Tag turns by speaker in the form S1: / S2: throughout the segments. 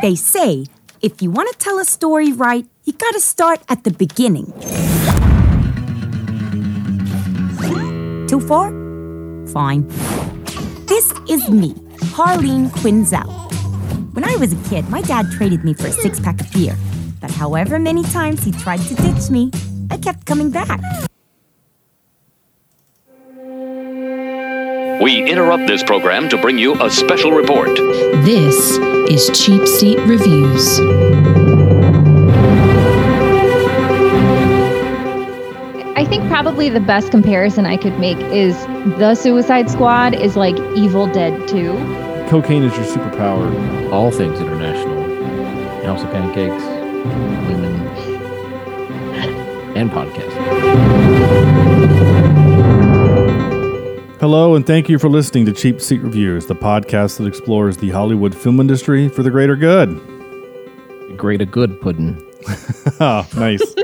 S1: They say if you want to tell a story right, you gotta start at the beginning. Too far? Fine. This is me, Harleen Quinzel. When I was a kid, my dad traded me for a six pack of beer. But however many times he tried to ditch me, I kept coming back.
S2: We interrupt this program to bring you a special report.
S3: This is Cheap Seat Reviews.
S4: I think probably the best comparison I could make is the Suicide Squad is like Evil Dead 2.
S5: Cocaine is your superpower.
S6: All things international. House of Pancakes, women, and podcasts.
S5: Hello, and thank you for listening to Cheap Seat Reviews, the podcast that explores the Hollywood film industry for the greater good.
S6: Greater good pudding.
S5: Oh, nice.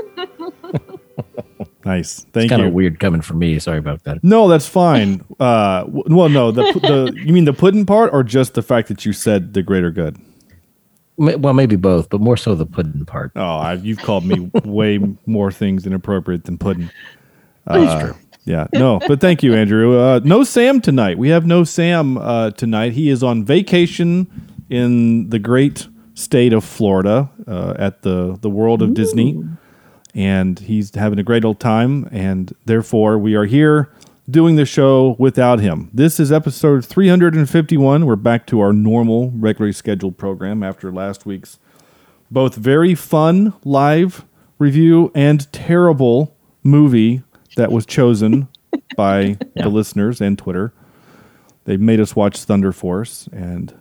S5: nice. Thank
S6: It's kind
S5: you.
S6: of weird coming from me. Sorry about that.
S5: No, that's fine. Uh, w- well, no, the, the you mean the pudding part, or just the fact that you said the greater good?
S6: Well, maybe both, but more so the pudding part.
S5: Oh, I, you've called me way more things inappropriate than pudding.
S6: That's true.
S5: Yeah, no, but thank you, Andrew. Uh, no Sam tonight. We have no Sam uh, tonight. He is on vacation in the great state of Florida uh, at the the World of Disney, and he's having a great old time. And therefore, we are here doing the show without him. This is episode 351. We're back to our normal, regularly scheduled program after last week's both very fun live review and terrible movie that was chosen by the listeners and Twitter. They made us watch Thunder Force, and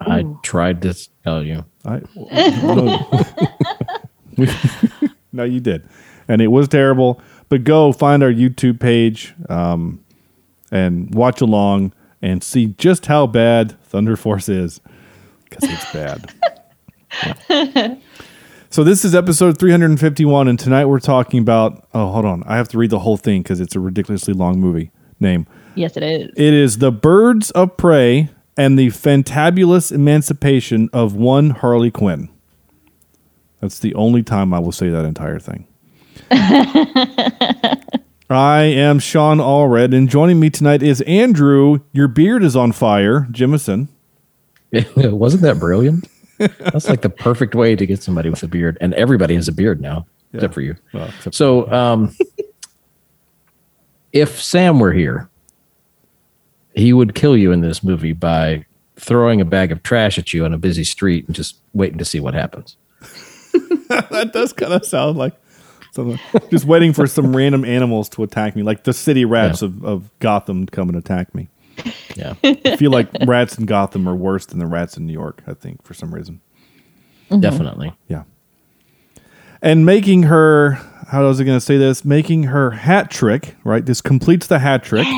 S6: I tried to tell you.
S5: I no, no, you did, and it was terrible. But go find our YouTube page um, and watch along and see just how bad Thunder Force is because it's bad. Yeah. So this is episode 351, and tonight we're talking about. Oh, hold on, I have to read the whole thing because it's a ridiculously long movie name.
S4: Yes, it is.
S5: It is The Birds of Prey and the Fantabulous Emancipation of One Harley Quinn. That's the only time I will say that entire thing. I am Sean Allred, and joining me tonight is Andrew. Your beard is on fire, Jimison.
S6: Wasn't that brilliant? That's like the perfect way to get somebody with a beard, and everybody has a beard now, except for you.
S5: Well, except-
S6: So, um, if Sam were here, he would kill you in this movie by throwing a bag of trash at you on a busy street and just waiting to see what happens.
S5: that does kind of sound like something. Just waiting for some random animals to attack me, like the city rats
S6: Yeah.
S5: of, of Gotham to come and attack me.
S6: Yeah.
S5: I feel like rats in Gotham are worse than the rats in New York, I think, for some reason.
S6: Definitely.
S5: Yeah. And making her, how was I going to say this? Making her hat trick, right? This completes the hat trick.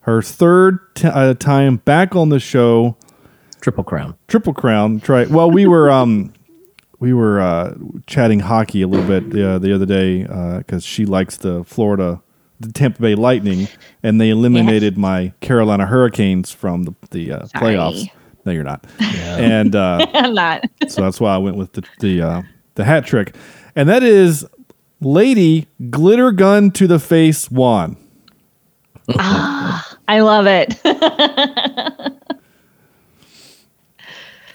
S5: Her third t- uh, time back on the show,
S6: Triple crown.
S5: Triple Crown. Try. Well, we were um, we were uh, chatting hockey a little bit uh, the other day because she likes the Florida, the Tampa Bay Lightning, and they eliminated my Carolina Hurricanes from the the uh, playoffs. No, you're not. And uh,
S4: I'm not.
S5: so that's why I went with the the uh, the hat trick, and that is Lady Glitter Gun to the Face Juan.
S4: I love it.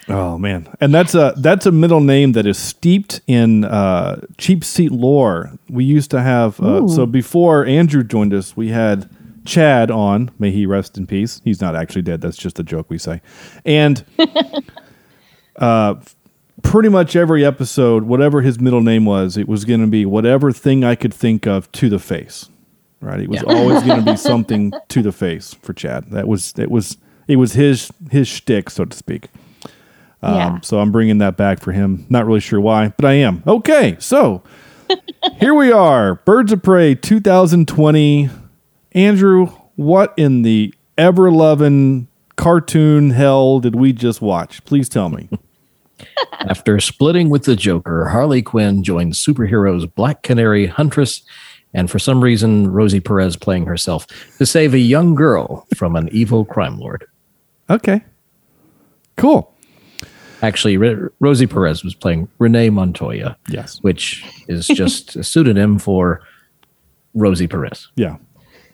S5: Oh man, and that's a that's a middle name that is steeped in uh, cheap seat lore. We used to have uh, so before Andrew joined us, we had Chad on. May he rest in peace. He's not actually dead. That's just a joke we say. And uh, pretty much every episode, whatever his middle name was, it was going to be whatever thing I could think of to the face. Right? It was
S6: Yeah.
S5: always going to be something to the face for Chad. That was it was it was his his shtick, so to speak. Um,
S4: Yeah.
S5: So I'm bringing that back for him. Not really sure why, but I am. Okay, so here we are, Birds of Prey 2020. Andrew, what in the ever loving cartoon hell did we just watch? Please tell me.
S6: After splitting with the Joker, Harley Quinn joins superheroes Black Canary, Huntress, and for some reason, Rosie Perez playing herself to save a young girl from an evil crime lord.
S5: Okay. Cool.
S6: Actually, Re- Rosie Perez was playing Renee Montoya,
S5: Yes.
S6: which is just a pseudonym for Rosie Perez.
S5: Yeah.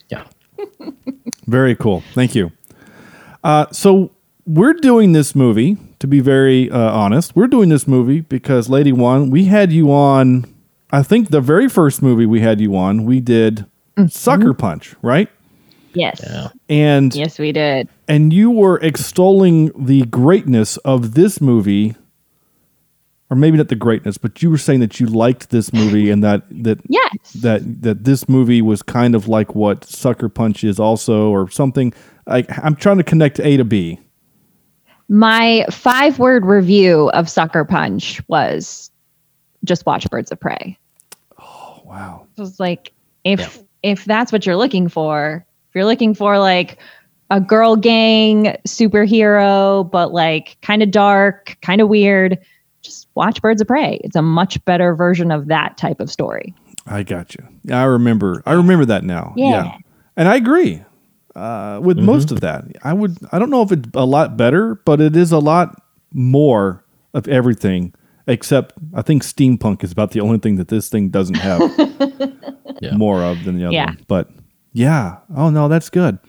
S6: Yeah.
S5: Very cool. Thank you. Uh, so we're doing this movie. To be very uh, honest, we're doing this movie because Lady One, we had you on. I think the very first movie we had you on, we did Sucker Punch, right?
S4: Yes.
S5: And
S4: Yes, we did.
S5: and you were extolling the greatness of this movie or maybe not the greatness but you were saying that you liked this movie and that that
S4: Yes.
S5: that that this movie was kind of like what sucker punch is also or something like i'm trying to connect a to b
S4: My five word review of Sucker Punch was just watch Birds of Prey.
S5: oh wow
S4: It was like if if that's what you're looking for, if you're looking for like a girl gang superhero, but like kind of dark, kind of weird, just watch Birds of Prey. It's a much better version of that type of story.
S5: i got you i remember i remember that now
S4: Yeah.
S5: and i agree uh, with most of that i would i don't know if it's a lot better but it is a lot more of everything except i think steampunk is about the only thing that this thing doesn't have
S6: Yeah.
S5: more of than the other
S4: Yeah.
S5: one. But yeah. Oh no, that's good.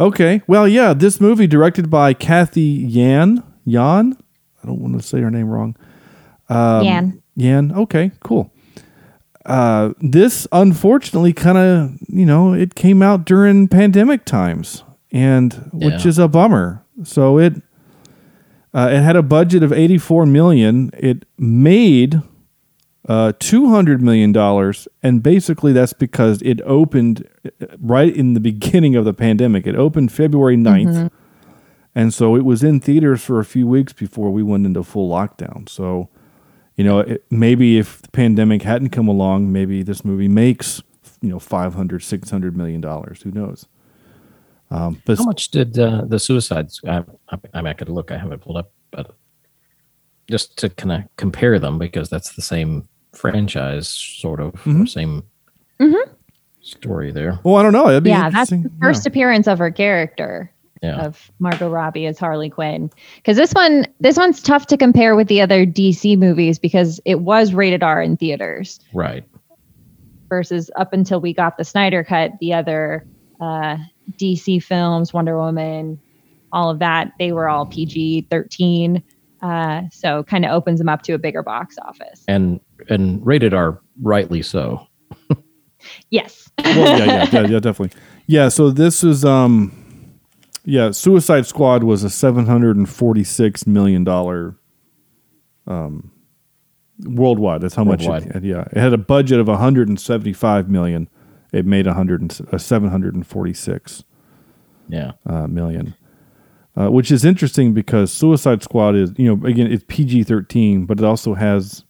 S5: Okay. Well, yeah, this movie directed by Cathy Yan. Yan? I don't want to say her name wrong. Um,
S4: Yan.
S5: Yan. Okay, cool. Uh, this unfortunately kind of, you know, it came out during pandemic times and which
S6: Yeah.
S5: is a bummer. So it uh, it had a budget of 84 million. It made uh, $200 million. And basically, that's because it opened uh, right in the beginning of the pandemic. It opened February 9th. And so it was in theaters for a few weeks before we went into full lockdown. So, you know, it, maybe if the pandemic hadn't come along, maybe this movie makes, you know, 500, 600 million dollars. Who knows? Um, but
S6: How much did uh, the Suicides? I, I, I mean, I could look. I have it pulled up, but just to kind of compare them because that's the same franchise, sort of, or same story there.
S5: well, I don't know. That'd be
S4: yeah, that's the first
S5: Yeah.
S4: appearance of her character
S6: Yeah,
S4: of Margot Robbie as Harley Quinn. Because this one, this one's tough to compare with the other DC movies because it was rated R in theaters
S6: right.
S4: versus up until we got the Snyder cut, the other uh, DC films, Wonder Woman, all of that, they were all PG thirteen. Uh, so kind of opens them up to a bigger box office.
S6: And and rated R, rightly so.
S4: Yes.
S5: well, yeah, yeah, yeah, yeah, definitely. Yeah, so this is um yeah, Suicide Squad was a 746 million dollar um worldwide. That's how much it
S6: Worldwide.
S5: had. Yeah. It had a budget of 175 million. It made 100 and, uh, 746
S6: Yeah,
S5: uh, million. Uh, which is interesting because Suicide Squad is, you know, again, it's PG 13, but it also has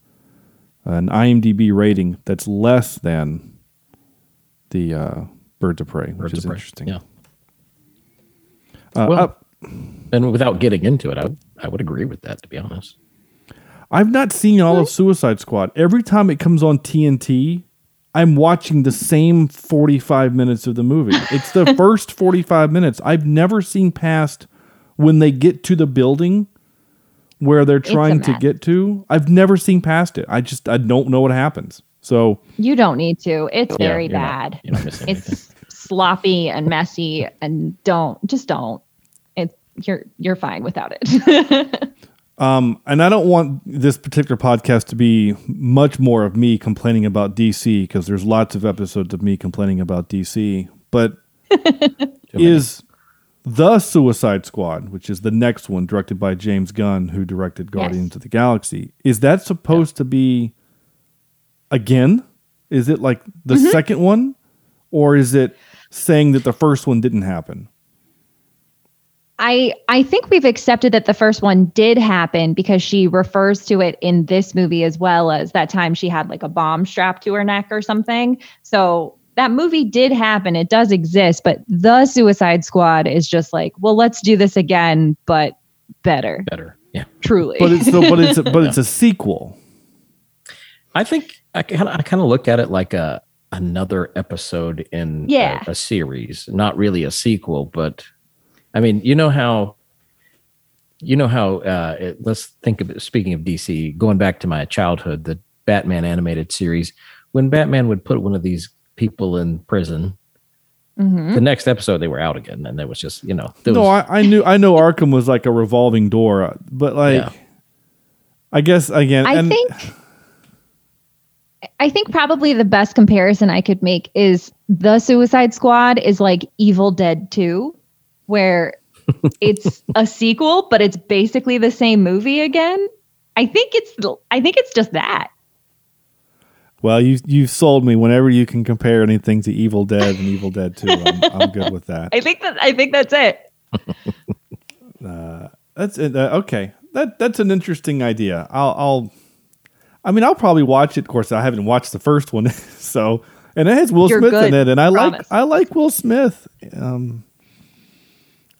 S5: an IMDb rating that's less than the uh, Birds of Prey, which
S6: Birds
S5: is
S6: Prey.
S5: interesting.
S6: Yeah,
S5: Uh,
S6: Well-
S5: up-
S6: and without getting into it, I I would agree with that. To be honest,
S5: I've not seen all of Suicide Squad. Every time it comes on TNT, I'm watching the same 45 minutes of the movie. It's the first 45 minutes. I've never seen past when they get to the building where they're trying to get to. I've never seen past it. I just I don't know what happens. So,
S4: You don't need to. It's
S6: Yeah,
S4: very bad.
S6: not missing anything.
S4: it's sloppy and messy and don't just don't. It you're you're fine without it.
S5: um and I don't want this particular podcast to be much more of me complaining about DC because there's lots of episodes of me complaining about DC, but is the Suicide Squad, which is the next one directed by James Gunn, who directed Guardians
S4: Yes.
S5: of the Galaxy, is that supposed to be again? Is it like the
S4: Mm-hmm.
S5: second one, or is it saying that the first one didn't happen?
S4: I I think we've accepted that the first one did happen because she refers to it in this movie as well as that time she had like a bomb strapped to her neck or something. So that movie did happen. It does exist, but the Suicide Squad is just like, well, let's do this again, but better.
S6: better. Yeah,
S4: Truly.
S5: But it's still, but it's a, but it's a sequel.
S6: I think I kind of I kind of look at it like a another episode in a- a, series, not really a sequel, but I mean, you know how You know how? Uh, it, let's think of it. Speaking of DC, going back to my childhood, the Batman animated series. When Batman would put one of these people in prison,
S4: Mhm.
S6: the next episode they were out again, and there was just you know. There
S5: no,
S6: was,
S5: I, I knew I know Arkham was like a revolving door, but like,
S6: Yeah.
S5: I guess again,
S4: I
S5: and
S4: think I think probably the best comparison I could make is the Suicide Squad is like Evil Dead 2 where it's a sequel but it's basically the same movie again. I think it's I think it's just that.
S5: Well, you you sold me. Whenever you can compare anything to Evil Dead and Evil Dead Two, I'm, I'm good with that.
S4: I think that I think that's it.
S5: That's it. Uh, okay. That that's an interesting idea. I'll I'll. I mean, I'll probably watch it. Of course, I haven't watched the first one, so and it has Will
S4: You're
S5: Smith in it, and I like I like Will Smith. Um,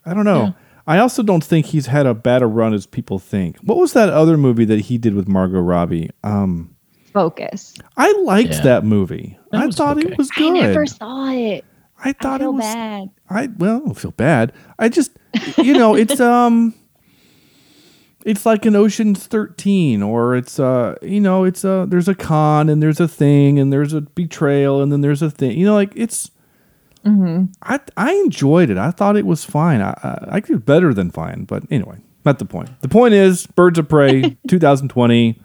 S5: I don't know. I also don't think he's had a bad a run as people think. What was that other movie that he did with Margot Robbie? Um,
S4: Focus.
S5: I liked
S6: Yeah.
S5: that movie.
S6: That
S5: I thought
S6: okay.
S5: it was good.
S4: I
S5: good.
S4: never saw it.
S5: I
S4: I
S5: thought
S4: feel
S5: it was
S4: bad.
S5: I well, I don't feel bad. I just you know, it's um it's like an Ocean's 13 or it's uh you know, it's uh there's a con and there's a thing and there's a betrayal and then there's a thing. You know, like it's I I enjoyed it. I thought it was fine. I I, I did better than fine, but anyway, not the point. The point is Birds of Prey 2020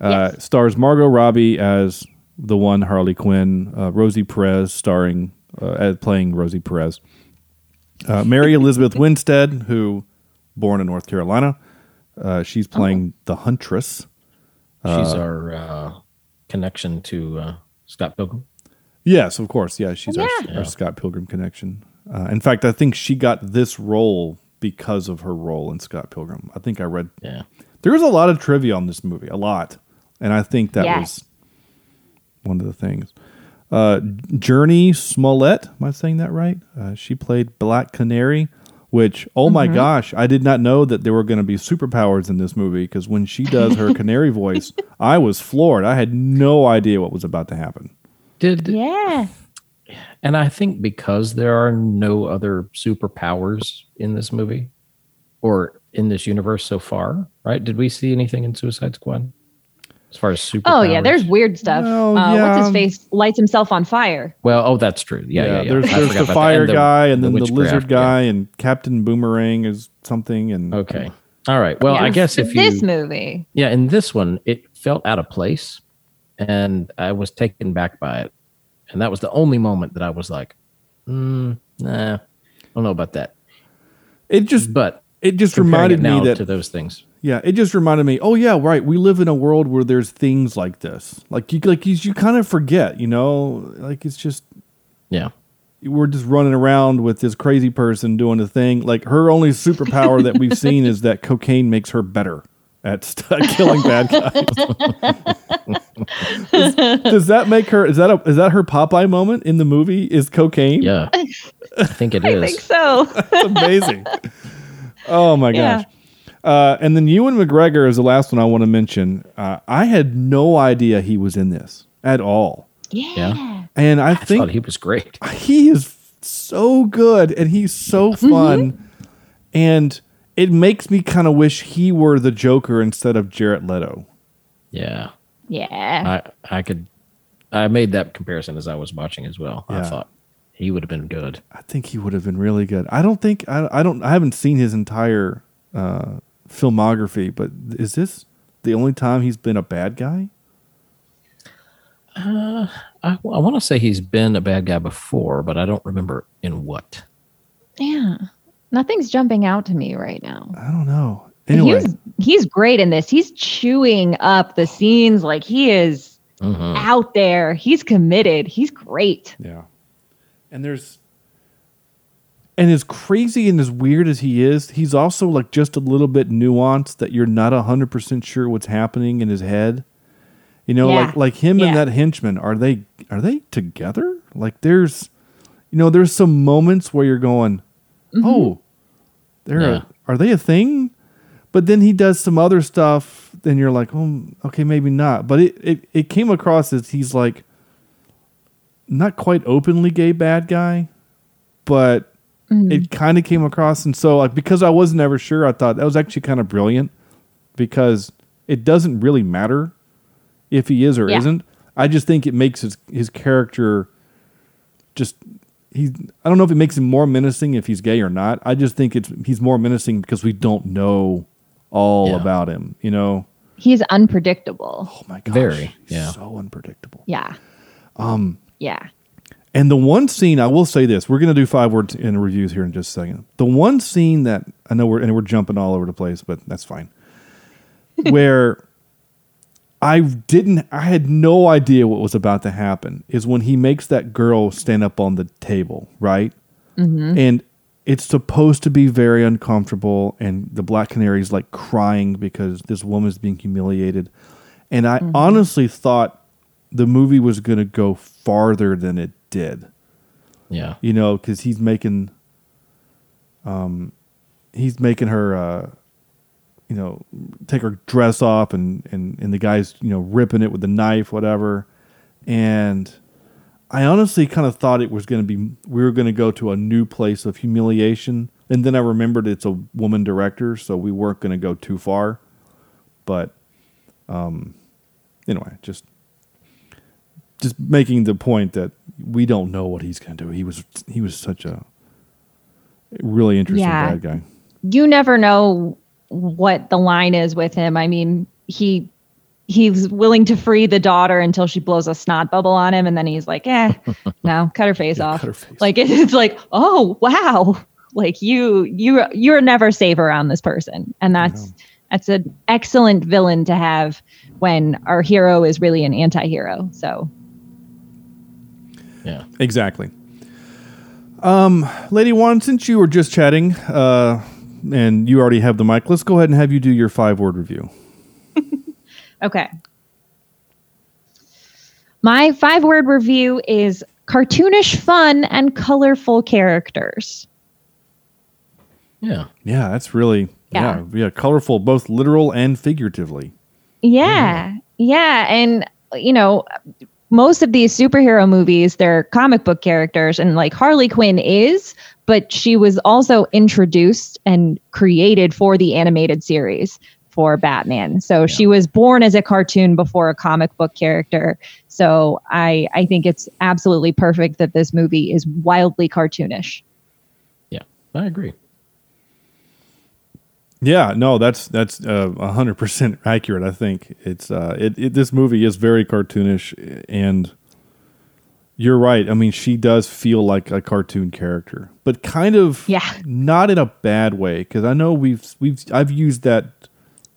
S5: uh stars Margot Robbie as the one Harley Quinn, uh, Rosie Perez starring uh, as playing Rosie Perez. Uh, Mary Elizabeth Winstead, who born in North Carolina, uh, she's playing the Huntress.
S6: she's our uh, connection to uh, Scott Pilgrim.
S5: Yes, of course. Yeah, she's our,
S4: Yeah.
S5: our Scott Pilgrim connection. Uh, in fact, I think she got this role because of her role in Scott Pilgrim. I think I read
S6: Yeah,
S5: there was a lot of trivia on this movie, a lot, and I think that
S4: Yes.
S5: was one of the things. Uh, Jurnee Smollett, am I saying that right? Uh, she played Black Canary, which oh my gosh, I did not know that there were going to be superpowers in this movie because when she does her canary voice, I was floored. I had no idea what was about to happen.
S6: did
S4: Yeah.
S6: and I think because there are no other superpowers in this movie or in this universe so far, right? Did we see anything in Suicide Squad as far as super.
S4: Oh yeah, there's weird stuff.
S5: Well,
S4: uh,
S5: yeah.
S4: What's his face lights himself on fire.
S6: well, oh, that's true. Yeah, yeah, yeah.
S5: There's, there's the fire
S6: that.
S5: guy and then the,
S6: witchcraft,
S5: lizard
S6: yeah.
S5: guy and Captain Boomerang is something and
S6: Okay. All right. Well, I guess
S4: But
S6: if you
S4: this movie,
S6: Yeah, in this one, it felt out of place, and I was taken back by it, and that was the only moment that I was like, mm, "Nah, I don't know about that."
S5: it just
S6: But
S5: it just reminded
S6: it now
S5: me that
S6: to those things,
S5: Yeah, it just reminded me. Oh yeah, right. We live in a world where there's things like this. Like you, like you, you kind of forget. You know, like it's just
S6: yeah,
S5: we're just running around with this crazy person doing a thing. Like her only superpower that we've seen is that cocaine makes her better at st- killing bad guys. does, does that make her? Is that a? Is that her Popeye moment in the movie? Is cocaine?
S6: yeah, I think it is.
S4: I think so.
S5: That's amazing. Oh my
S4: Yeah.
S5: gosh. Uh, and then Ewan McGregor is the last one I want to mention. Uh, I had no idea he was in this at all,
S4: yeah.
S5: and I,
S6: I
S5: think
S6: thought he was great.
S5: he is so good and he's so fun, and it makes me kind of wish he were the Joker instead of Jared Leto.
S6: Yeah,
S4: Yeah.
S6: I I could. I made that comparison as I was watching as well. I thought he would have been good.
S5: I think he would have been really good. I don't think I, I don't I haven't seen his entire uh, filmography, but is this the only time he's been a bad guy?
S6: I, I want to say he's been a bad guy before, but I don't remember in what.
S4: yeah. Nothing's jumping out to me right now.
S5: I don't know. Anyway,
S4: He's he's great in this. He's chewing up the scenes like he is
S6: Mhm.
S4: out there. He's committed. He's great.
S5: yeah. And there's and as crazy and as weird as he is, he's also like just a little bit nuanced that you're not hundred percent sure what's happening in his head. You know,
S4: Yeah.
S5: like like him and that henchman, are they are they together? Like there's you know, there's some moments where you're going, mm-hmm. Oh, they're
S6: Yeah.
S5: a, are they a thing? But then he does some other stuff, then you're like, oh, okay, maybe not. But it, it, it came across as he's like not quite openly gay bad guy, but it kind of came across, and so like because I was never sure, I thought that was actually kind of brilliant because it doesn't really matter if he is or
S4: Yeah.
S5: isn't. I just think it makes his his character just he. I don't know if it makes him more menacing if he's gay or not. I just think it's he's more menacing because we don't know all
S6: Yeah.
S5: about him. You know.
S4: He's unpredictable.
S5: Oh my gosh.
S6: Very, yeah.
S5: So unpredictable.
S4: Yeah. Um. Yeah.
S5: And the one scene I will say this, we're going to do five words in reviews here in just a second. The one scene that I know we're and we're jumping all over the place, but that's fine. where I didn't I had no idea what was about to happen is when he makes that girl stand up on the table, right? Mm-hmm. And it's supposed to be very uncomfortable and the black canary's like crying because this woman's being humiliated. And I mm-hmm. honestly thought the movie was going to go farther than it did.
S6: Yeah.
S5: you know, because he's making, um, he's making her, uh, you know, take her dress off, and and and the guy's you know ripping it with the knife, whatever, and I honestly kind of thought it was going to be we were going to go to a new place of humiliation, and then I remembered it's a woman director, so we weren't going to go too far, but, um, anyway, just just making the point that we don't know what he's going to do. He was he was such a really interesting
S4: Yeah.
S5: bad guy.
S4: you never know what the line is with him. I mean, he he's willing to free the daughter until she blows a snot bubble on him, and then he's like, "Eh, no, cut her face
S5: Yeah,
S4: off."
S5: her face
S4: like it's like, oh wow, like you you you're never safe around this person, and that's that's an excellent villain to have when our hero is really an anti-hero. So
S6: Yeah.
S5: Exactly. Um, Lady Juan, since you were just chatting, uh, and you already have the mic, let's go ahead and have you do your five word review.
S4: Okay. My five word review is cartoonish fun and colorful characters.
S6: Yeah.
S5: Yeah, that's really yeah,
S4: Yeah.
S5: yeah, colorful, both literal and figuratively.
S4: Yeah. Yeah. And, you know, most of these superhero movies, they're comic book characters, and like Harley Quinn is, but she was also introduced and created for the animated series for Batman. So she was born as a cartoon before a comic book character. So I I think it's absolutely perfect that this movie is wildly cartoonish.
S6: Yeah. I agree.
S5: Yeah, no, that's that's uh, a hundred percent accurate. I think it's uh, it, it. This movie is very cartoonish, and you're right. I mean, she does feel like a cartoon character, but kind of
S4: Yeah.
S5: not in a bad way. Because I know we've we've I've used that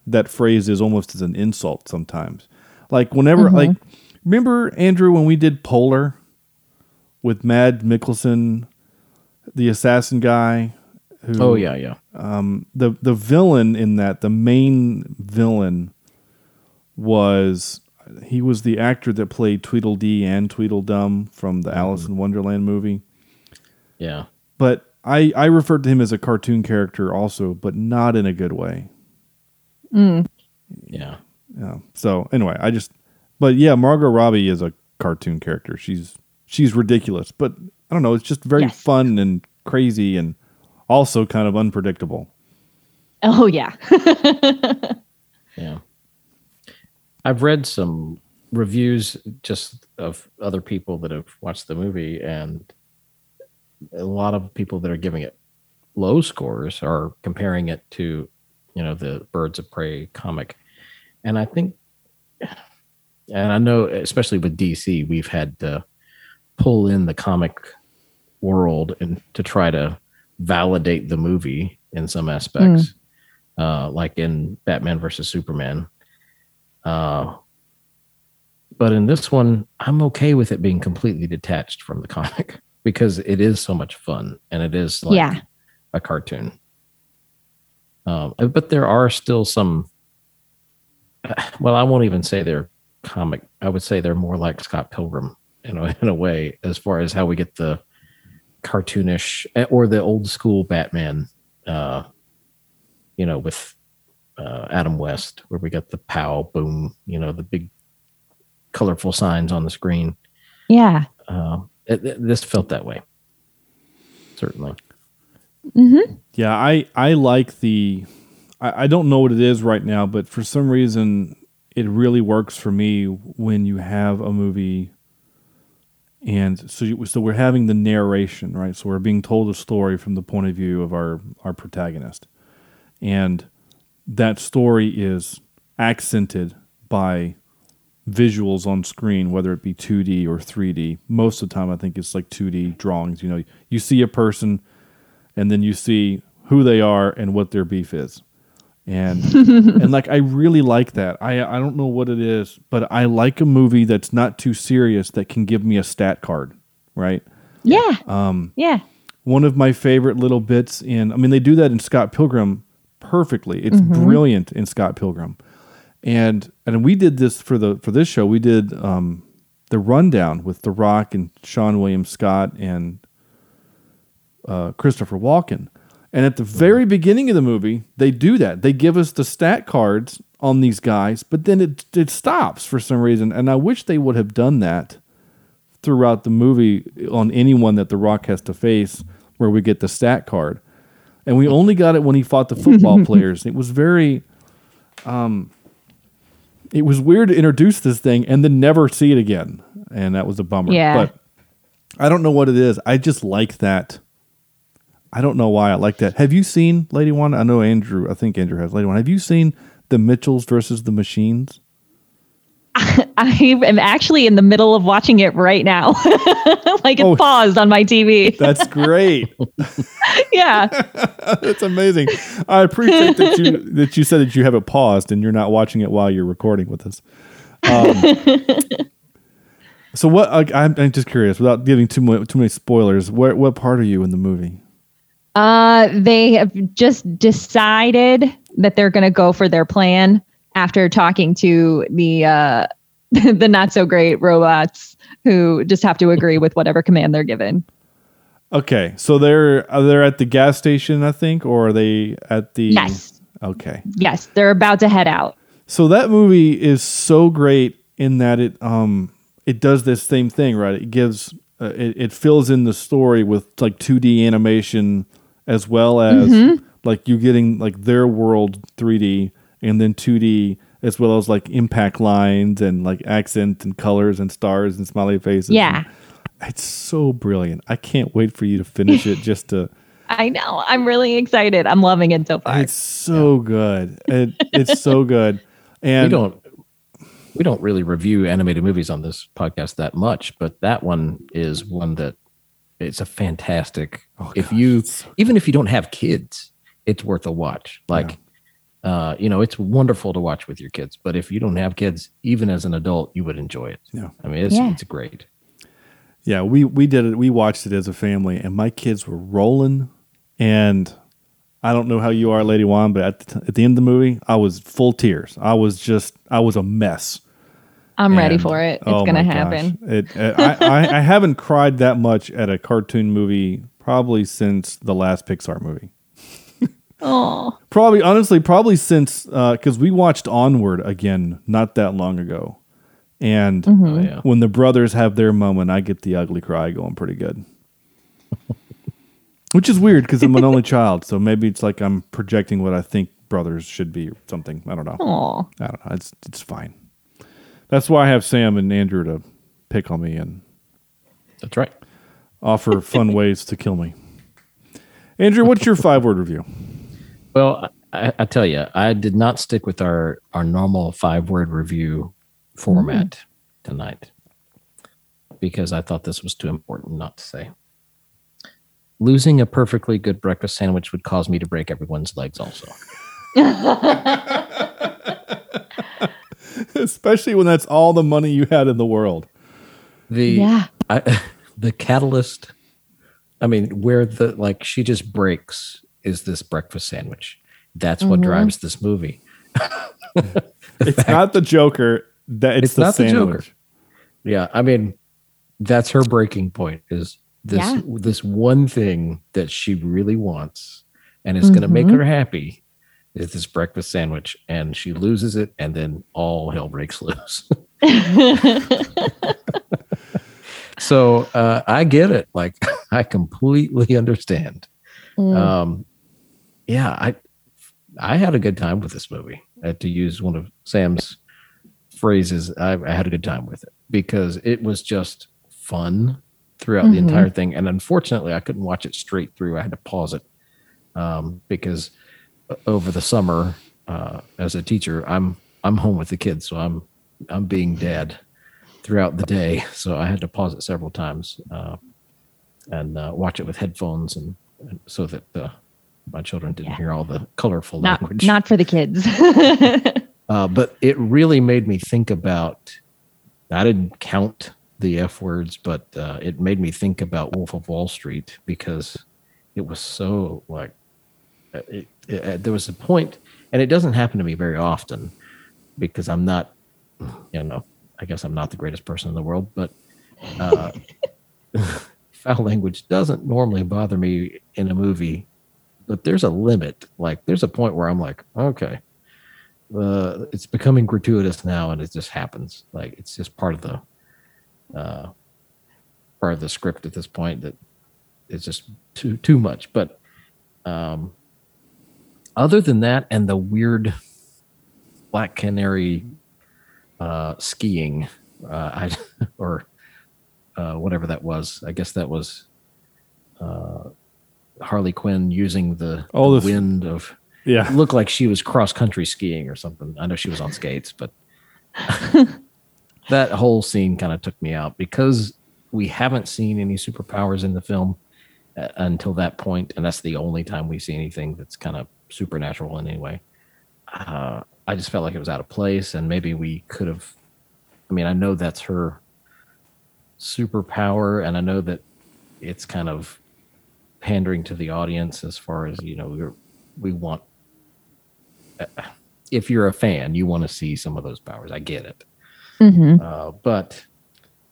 S5: that phrase is almost as an insult sometimes. Like whenever like remember Andrew when we did Polar with Mads Mikkelsen, the assassin guy. Who,
S6: Oh yeah, yeah.
S5: Um, the the villain in that the main villain was he was the actor that played Tweedledee and Tweedledum from the mm-hmm. Alice in Wonderland movie.
S6: Yeah.
S5: But I I referred to him as a cartoon character also, but not in a good way. Mm.
S6: Yeah.
S5: Yeah. So anyway, I just but yeah, Margot Robbie is a cartoon character. She's she's ridiculous, but I don't know, it's just very
S4: Yes.
S5: fun and crazy and also kind of unpredictable.
S4: Oh yeah.
S6: Yeah. I've read some reviews just of other people that have watched the movie and a lot of people that are giving it low scores are comparing it to, you know, the Birds of Prey comic. And I think and I know especially with DC, we've had to pull in the comic world and to try to validate the movie in some aspects uh, like in Batman versus Superman. Uh, but in this one, I'm okay with it being completely detached from the comic because it is so much fun and it is like
S4: Yeah.
S6: a cartoon. Um, but there are still some. Well, I won't even say they're comic. I would say they're more like Scott Pilgrim in a, in a way, as far as how we get the cartoonish eh, or the old school Batman uh, you know, with uh, Adam West, where we got the pow boom, you know, the big colorful signs on the screen.
S4: Yeah.
S6: Uh, it, it- this felt that way, certainly. Mm-hmm.
S5: Yeah, I I like the. I, I don't know what it is right now, but for some reason, it really works for me when you have a movie. And so, so we're having the narration, right? So we're being told a story from the point of view of our our protagonist, and that story is accented by visuals on screen, whether it be 2D or 3D. Most of the time, I think it's like 2D drawings. You know, you see a person, and then you see who they are and what their beef is. And and like I really like that. I I don't know what it is, but I like a movie that's not too serious that can give me a stat card, right?
S4: Yeah. Um. Yeah.
S5: One of my favorite little bits in I mean they do that in Scott Pilgrim perfectly. It's brilliant in Scott Pilgrim. And and we did this for the for this show. We did um the rundown with The Rock and Sean William Scott and uh, Christopher Walken. And at the very beginning of the movie, they do that. They give us the stat cards on these guys, but then it it stops for some reason. And I wish they would have done that throughout the movie on anyone that The Rock has to face, where we get the stat card. And we only got it when he fought the football players. It was very, um, it was weird to introduce this thing and then never see it again, and that was a bummer.
S4: Yeah.
S5: But I don't know what it is. I just like that. I don't know why I like that. Have you seen Lady One? I know Andrew. I think Andrew has Lady One. Have you seen the Mitchells versus the Machines?
S4: I am actually in the middle of watching it right now. like it's
S5: Oh.
S4: paused on my TV.
S5: That's great.
S4: yeah.
S5: That's amazing. I appreciate that you that you said that you have it paused and you're not watching it while you're recording with us. Um, so what? I, I'm, I'm just curious, without giving too much too many spoilers. Where, what part are you in the movie?
S4: Uh, they have just decided that they're going to go for their plan after talking to the uh, the not so great robots who just have to agree with whatever command they're given.
S5: Okay, so they're are they at the gas station, I think, or are they at the?
S4: Yes.
S5: Okay.
S4: Yes, they're about to head out.
S5: So that movie is so great in that it um it does this same thing, right? It gives uh, it, it fills in the story with like 2D animation as well as mm-hmm. like you getting like their world 3D and then 2D as well as like impact lines and like accent and colors and stars and smiley faces.
S4: Yeah.
S5: It's so brilliant. I can't wait for you to finish it just to
S4: I know. I'm really excited. I'm loving it so far.
S5: It's so good. It, it's so good.
S6: And we
S5: And
S6: don't we don't really review animated movies on this podcast that much, but that one is one that it's a fantastic. if you even if you don't have kids, it's worth a watch. Like, uh, you know, it's wonderful to watch with your kids. But if you don't have kids, even as an adult, you would enjoy it.
S5: Yeah.
S6: I mean, it's
S4: Yeah.
S6: it's great.
S5: Yeah, we we did it. We watched it as a family, and my kids were rolling. And I don't know how you are, Lady Juan, but at the, at the end of the movie, I was full tears. I was just, I was a mess.
S4: I'm ready for it. It's
S5: oh
S4: going to happen.
S5: It, uh, I, I, I haven't cried that much at a cartoon movie probably since the last Pixar movie.
S4: Oh,
S5: Probably, honestly, probably since because we watched Onward again not that long ago, and
S6: Oh, yeah.
S5: when the brothers have their moment, I get the ugly cry going pretty good. Which is weird because I'm an only child, so maybe it's like I'm projecting what I think brothers should be or something. I don't know.
S4: oh,
S5: I don't know. It's it's fine. That's why I have Sam and Andrew to pick on me and
S6: That's right.
S5: offer fun ways to kill me. Andrew, what's your five word review?
S6: Well, I, I tell you, I did not stick with our our normal five word review format mm. tonight because I thought this was too important not to say. Losing a perfectly good breakfast sandwich would cause me to break everyone's legs. Also,
S5: Especially when that's all the money you had in the world.
S6: the
S4: yeah.
S6: I, the catalyst. I mean, where the like she just breaks is this breakfast sandwich. That's what mm-hmm. drives this movie.
S5: It's not the Joker. That it's,
S6: It's
S5: the
S6: not the. Joker. Yeah, I mean, that's her breaking point. Is this
S4: Yeah.
S6: this one thing that she really wants and is going to make mm-hmm. her happy is this breakfast sandwich, and she loses it, and then all hell breaks loose. so uh, I get it. Like I completely understand Um, yeah, I I had a good time with this movie. Uh, to use one of Sam's phrases, I, I had a good time with it because it was just fun throughout the
S4: Mhm.
S6: entire thing. And unfortunately, I couldn't watch it straight through. I had to pause it um, because over the summer, uh, as a teacher, I'm I'm home with the kids, so I'm I'm being dad throughout the day. So I had to pause it several times uh, and uh, watch it with headphones, and, and so that uh, my children didn't
S4: Yeah.
S6: hear all the colorful
S4: Not
S6: language.
S4: not for the kids.
S6: Uh, but it really made me think about. I didn't count the F words, but uh, it made me think about Wolf of Wall Street because it was so like. It, it, there was a point, and it doesn't happen to me very often because I'm not, you know, I guess I'm not the greatest person in the world, but uh, foul language doesn't normally bother me in a movie. But there's a limit. Like, there's a point where I'm like, okay, uh, it's becoming gratuitous now, and it just happens. Like it's just part of the uh, part of the script at this point that it's just too too much. But um, other than that, and the weird Black Canary uh, skiing, uh, I or uh, whatever that was. I guess that was uh, Harley Quinn using the,
S5: Oh,
S6: the wind of
S5: Yeah.
S6: looked like she was cross country skiing or something. I know she was on skates, but that whole scene kind of took me out because we haven't seen any superpowers in the film uh, until that point, and that's the only time we see anything that's kind of supernatural in any way. Uh, I just felt like it was out of place, and maybe we could have. I mean, I know that's her superpower, and I know that it's kind of pandering to the audience as far as you know we're, we want if you're a fan, you want to see some of those powers. I get it.
S4: Mhm.
S6: Uh, but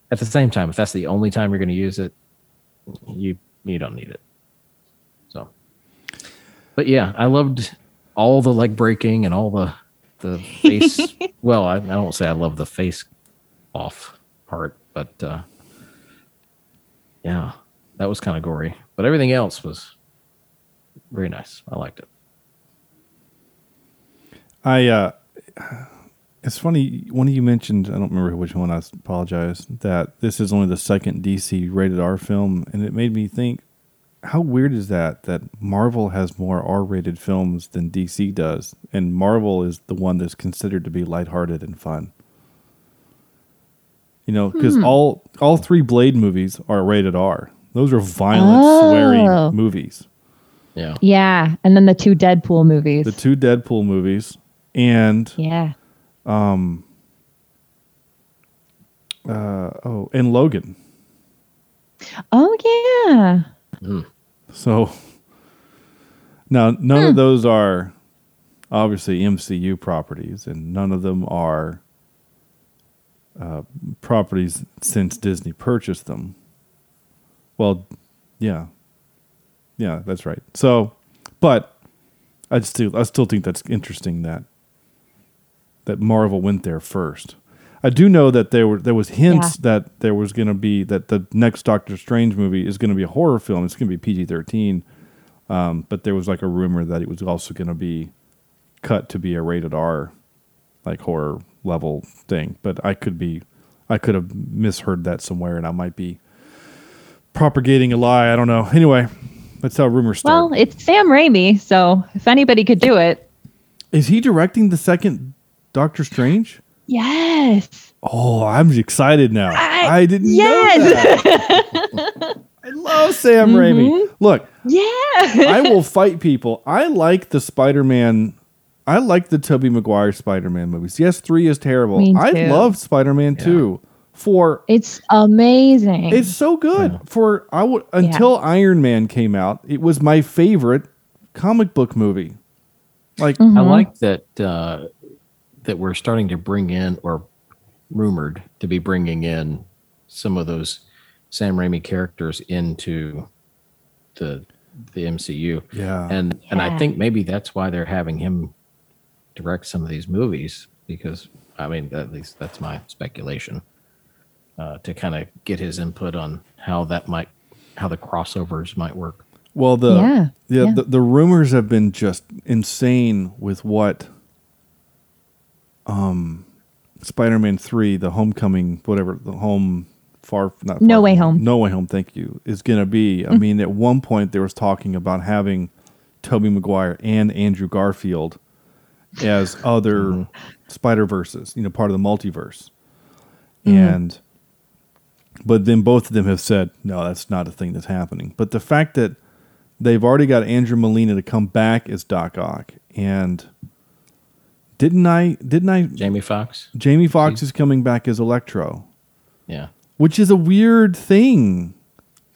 S6: at the same time, if that's the only time you're going to use it, you you don't need it. So, but yeah, I loved all the leg breaking and all the the face. well, I, I don't say I love the face off part, but uh, yeah, that was kind of gory. But everything else was very nice. I liked it.
S5: I uh it's funny one of you mentioned I don't remember which one I apologize that this is only the second DC rated R film and it made me think how weird is that that Marvel has more R-rated films than DC does and Marvel is the one that's considered to be lighthearted and fun. You know, cuz all all three Blade movies are rated R. Those are violent
S4: Oh.
S5: swearing movies.
S6: Yeah.
S4: yeah, and then the two Deadpool movies.
S5: The two Deadpool movies and
S4: yeah.
S5: Um, uh, oh, and Logan.
S4: Oh yeah.
S5: So now none of those are obviously MCU properties, and none of them are uh, properties since Disney purchased them. Well, yeah, yeah, that's right. So, but I still I still think that's interesting that that Marvel went there first. I do know that there were there was hints that there was going to be that the next Doctor Strange movie is going to be a horror film. It's going to be PG thirteen, um, but there was like a rumor that it was also going to be cut to be a rated R, like horror level thing. But I could be, I could have misheard that somewhere, and I might be propagating a lie. I don't know. Anyway, that's how rumors start.
S4: Well, it's Sam Raimi, so if anybody could do it.
S5: is he directing the second Doctor Strange?
S4: Yes.
S5: Oh, I'm excited now. I,
S4: I-
S5: didn't know
S4: yes.
S5: that. I love Sam Raimi. Look,
S4: Yeah.
S5: I will fight people. I like the Spider-Man. I like the Tobey Maguire Spider-Man movies. Yes, three is terrible. I
S4: too.
S5: love Spider-Man two. For
S4: It's amazing.
S5: it's so good. For I would until Iron Man came out, it was my favorite comic book movie. Like
S4: Mm-hmm.
S6: I like that uh, that we're starting to bring in, or rumored to be bringing in, some of those Sam Raimi characters into the the MCU.
S5: Yeah.
S6: and and I think maybe that's why they're having him direct some of these movies because I mean at least that's my speculation uh, to kind of get his input on how that might how the crossovers might work.
S5: Well, the
S4: Yeah,
S5: yeah,
S4: yeah.
S5: The, the rumors have been just insane with what um Spider-Man 3, the Homecoming, whatever, the home far not far
S4: No Way Home.
S5: No Way Home, thank you, is going to be. I
S4: Mm.
S5: mean, at one point there was talking about having Tobey Maguire and Andrew Garfield as other
S4: Mm-hmm.
S5: Spider-Verses, you know, part of the multiverse.
S4: Mm-hmm.
S5: And but then both of them have said, no, that's not a thing that's happening. But the fact that they've already got Andrew Molina to come back as Doc Ock, and didn't I? Didn't I?
S6: Jamie Foxx.
S5: Jamie Foxx is coming back as Electro,
S6: Yeah.
S5: which is a weird thing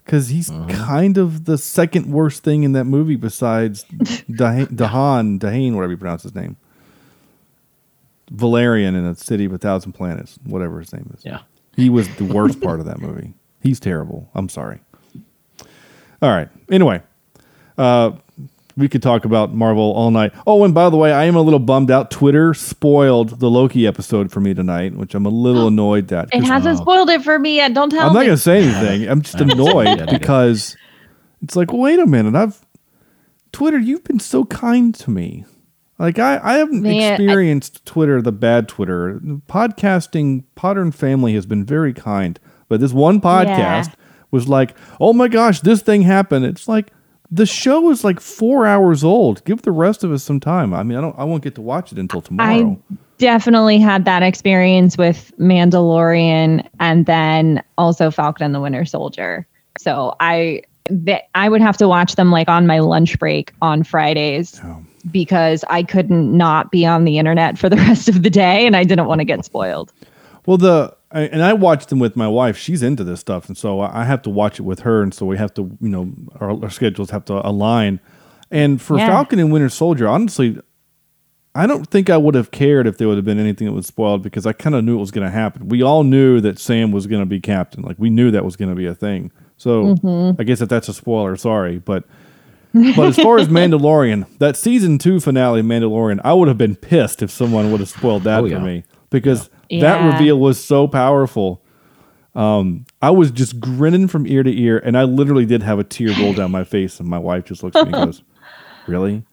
S5: because he's kind of the second worst thing in that movie besides Dah- Dahan, Dahane, whatever you pronounce his name. Valerian in a city of a thousand planets, whatever his name is.
S6: Yeah.
S5: He was the worst part of that movie. He's terrible. I'm sorry. All right. Anyway, uh, we could talk about Marvel all night. Oh, and by the way, I am a little bummed out. Twitter spoiled the Loki episode for me tonight, which I'm a little oh, annoyed that
S4: It
S5: 'cause
S4: hasn't spoiled it for me yet. Don't tell me.
S5: I'm not going to say anything. I'm just annoyed
S6: Yeah, yeah.
S5: because it's like, wait a minute. I've Twitter. You've been so kind to me. Like I, I haven't
S4: Man, I-
S5: experienced Twitter, the bad Twitter. Podcasting, Potter and Family has been very kind, but this one podcast was like, oh my gosh, this thing happened. It's like the show is like four hours old. Give the rest of us some time. I mean, I don't. I won't get to watch it until tomorrow.
S4: I definitely had that experience with Mandalorian and then also Falcon and the Winter Soldier. So I th- I would have to watch them like on my lunch break on Fridays because I couldn't not be on the internet for the rest of the day and I didn't want to get spoiled.
S5: Well, the I, and I watched them with my wife. She's into this stuff, and so I have to watch it with her, and so we have to, you know, our, our schedules have to align. And for
S4: Yeah.
S5: Falcon and Winter Soldier, honestly, I don't think I would have cared if there would have been anything that was spoiled because I kind of knew it was going to happen. We all knew that Sam was going to be captain. Like we knew that was going to be a thing. So mm-hmm. I guess if that's a spoiler, sorry, but. But as far as Mandalorian, that season two finale, of Mandalorian, I would have been pissed if someone would have spoiled that
S6: Oh,
S5: for me because that reveal was so powerful. Um, I was just grinning from ear to ear, and I literally did have a tear roll down my face. And my wife just looks at me and goes, "Really?"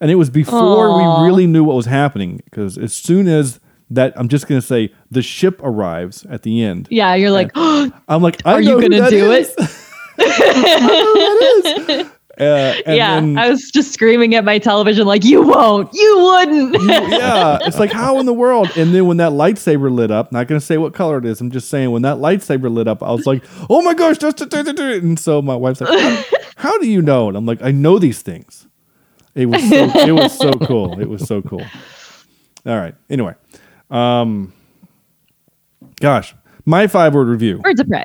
S5: And it was before
S4: Aw.
S5: we really knew what was happening because as soon as that, I'm just going to say the ship arrives at the end.
S4: Yeah, you're like,
S5: I'm like, I
S4: Are
S5: know
S4: you gonna do
S5: is. I know who that is. Uh, and
S4: yeah.
S5: then-
S4: I was just screaming at my television like, you won't, you wouldn't.
S5: yeah, it's like how in the world? And then when that lightsaber lit up, not gonna say what color it is. I'm just saying when that lightsaber lit up, I was like, oh my gosh, that's and so my wife's like, how, how do you know? And I'm like, I know these things. It was so, it was so cool. It was so cool. All right. Anyway, um, gosh, my five word review
S4: Birds of prey.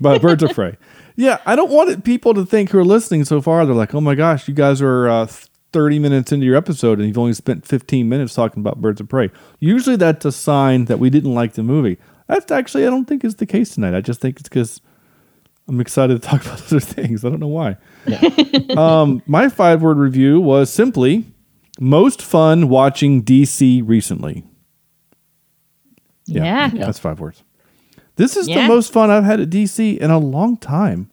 S5: But Birds of Prey. Yeah, I don't want it, people to think who are listening so far. They're like, oh my gosh, you guys are uh, 30 minutes into your episode and you've only spent 15 minutes talking about Birds of Prey. Usually that's a sign that we didn't like the movie. That's actually, I don't think is the case tonight. I just think it's because I'm excited to talk about other things. I don't know why. um, my five word review was simply most fun watching DC recently.
S4: Yeah.
S5: That's five words. This is the most fun I've had at DC in a long time.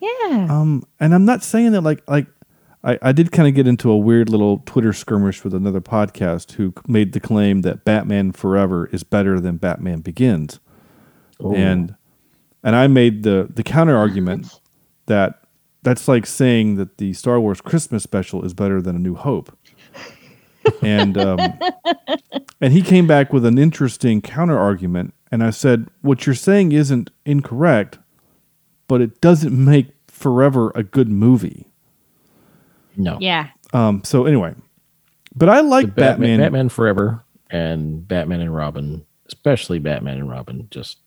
S4: Yeah.
S5: Um, and I'm not saying that like like I, I did kind of get into a weird little Twitter skirmish with another podcast who made the claim that Batman Forever is better than Batman Begins, and and I made the the counter argument that that's like saying that the Star Wars Christmas special is better than A New Hope, and um, and he came back with an interesting counter argument, and I said what you're saying isn't incorrect, but it doesn't make Forever a good movie.
S6: No.
S4: yeah.
S5: Um, so anyway, but I like
S6: The Batman,
S5: Batman.
S6: Batman Forever and Batman and Robin, especially Batman and Robin, just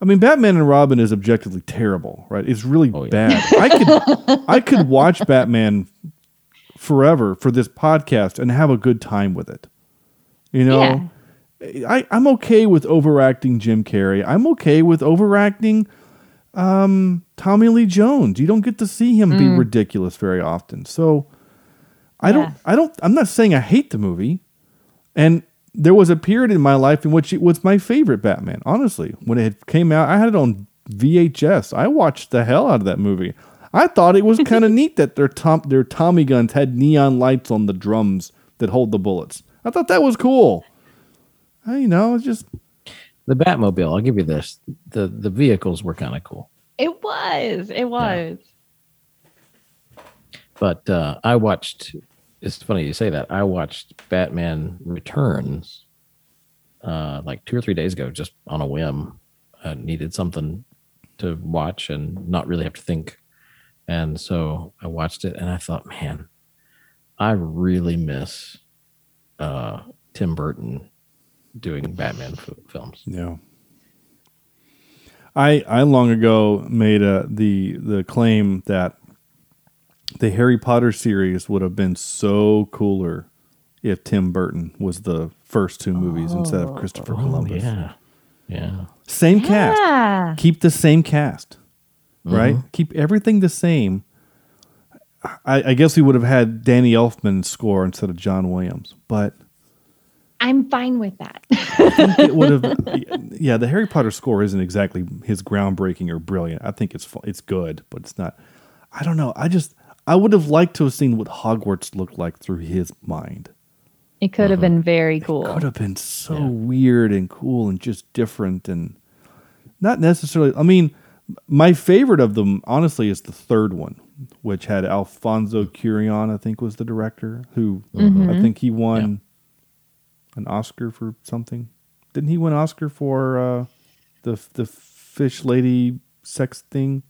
S5: I mean, Batman and Robin is objectively terrible, right? It's really
S6: Oh, yeah.
S5: bad. I could I could watch Batman forever for this podcast and have a good time with it. You know, I, I'm okay with overacting Jim Carrey. I'm okay with overacting um, Tommy Lee Jones. You don't get to see him be ridiculous very often. So I don't. I don't. I'm not saying I hate the movie. And there was a period in my life in which it was my favorite Batman. Honestly, when it came out, I had it on VHS. I watched the hell out of that movie. I thought it was kind of neat that their tom their Tommy guns had neon lights on the drums that hold the bullets. I thought that was cool. I, you know, it's just
S6: The Batmobile, I'll give you this. The the vehicles were kind of cool.
S4: It was. It was.
S6: But uh, I watched. It's funny you say that. I watched Batman Returns uh, like two or three days ago, just on a whim. I needed something to watch and not really have to think, and so I watched it, and I thought, man, I really miss uh, Tim Burton doing Batman f- films.
S5: Yeah. I I long ago made a the the claim that the Harry Potter series would have been so cooler if Tim Burton was the first two movies instead of oh, Christopher
S6: Oh
S5: Columbus.
S6: yeah, yeah.
S5: Same cast. Keep the same cast. Mm-hmm. Right? Keep everything the same. I, I guess we would have had Danny Elfman score instead of John Williams, but
S4: I'm fine with that.
S5: it would have yeah the harry potter score isn't exactly his groundbreaking or brilliant. I think it's it's good but it's not i don't know. I just i would have liked to have seen what hogwarts looked like through his mind.
S4: It could have uh-huh. been very cool.
S5: It could have been so weird and cool and just different and not necessarily i mean my favorite of them honestly is the third one which had Alfonso Cuarón i think was the director who mm-hmm. i think he won an oscar for something didn't he win oscar for uh the the fish lady sex thing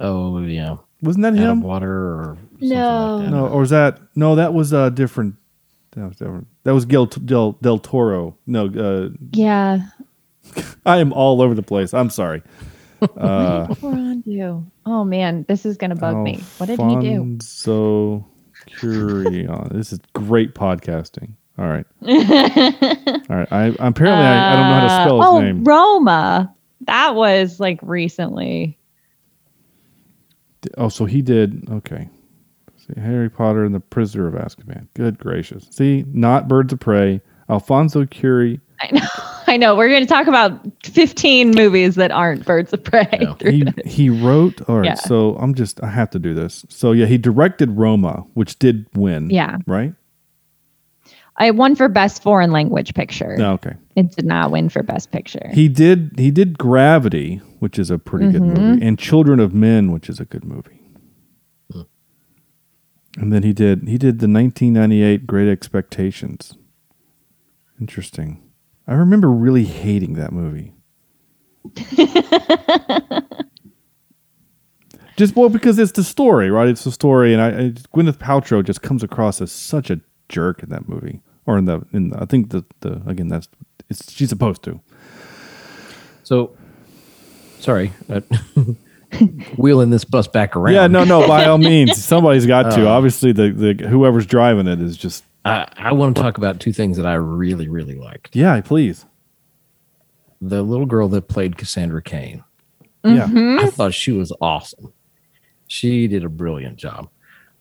S6: Oh yeah.
S5: wasn't that
S6: Out of
S5: him
S6: water or something
S4: No.
S6: like that.
S5: no or was that no that was uh different that was different that was Gil, del del toro no uh
S4: Yeah.
S5: I am all over the place. I'm sorry.
S4: What we're on to? Oh man, this is gonna bug me. What did he do?
S5: So Cuarón. this is great podcasting. All right. all right. I apparently I, I don't know how to spell his uh,
S4: oh,
S5: name.
S4: Roma. That was like recently.
S5: oh, so he did. Okay. See, Harry Potter and the Prisoner of Azkaban. Good gracious. See, not Birds of Prey. Alfonso Curie.
S4: I know. I know. We're going to talk about 15 movies that aren't Birds of Prey.
S6: Yeah.
S4: through
S5: He he wrote. All right.
S4: Yeah.
S5: So I'm just. I have to do this. So yeah, he directed Roma, which did win.
S4: Yeah.
S5: Right.
S4: I won for best foreign language picture.
S5: No, okay.
S4: It did not win for best picture.
S5: He did he did Gravity, which is a pretty good
S4: Mm-hmm.
S5: movie, and Children of Men, which is a good movie. And then he did he did the 1998 Great Expectations. Interesting. I remember really hating that movie. just well because it's the story, right? It's the story, and I, I Gwyneth Paltrow just comes across as such a jerk in that movie, or in the in the, I think the the again that's it's she's supposed to.
S6: So, sorry, uh, wheeling this bus back around.
S5: Yeah, no, no. By all means, somebody's got to. Obviously, the, the whoever's driving it is just.
S6: I, I want to talk about two things that I really, really liked.
S5: Yeah, please.
S6: The little girl that played Cassandra Cain,
S5: Yeah,
S6: I thought she was awesome. She did a brilliant job,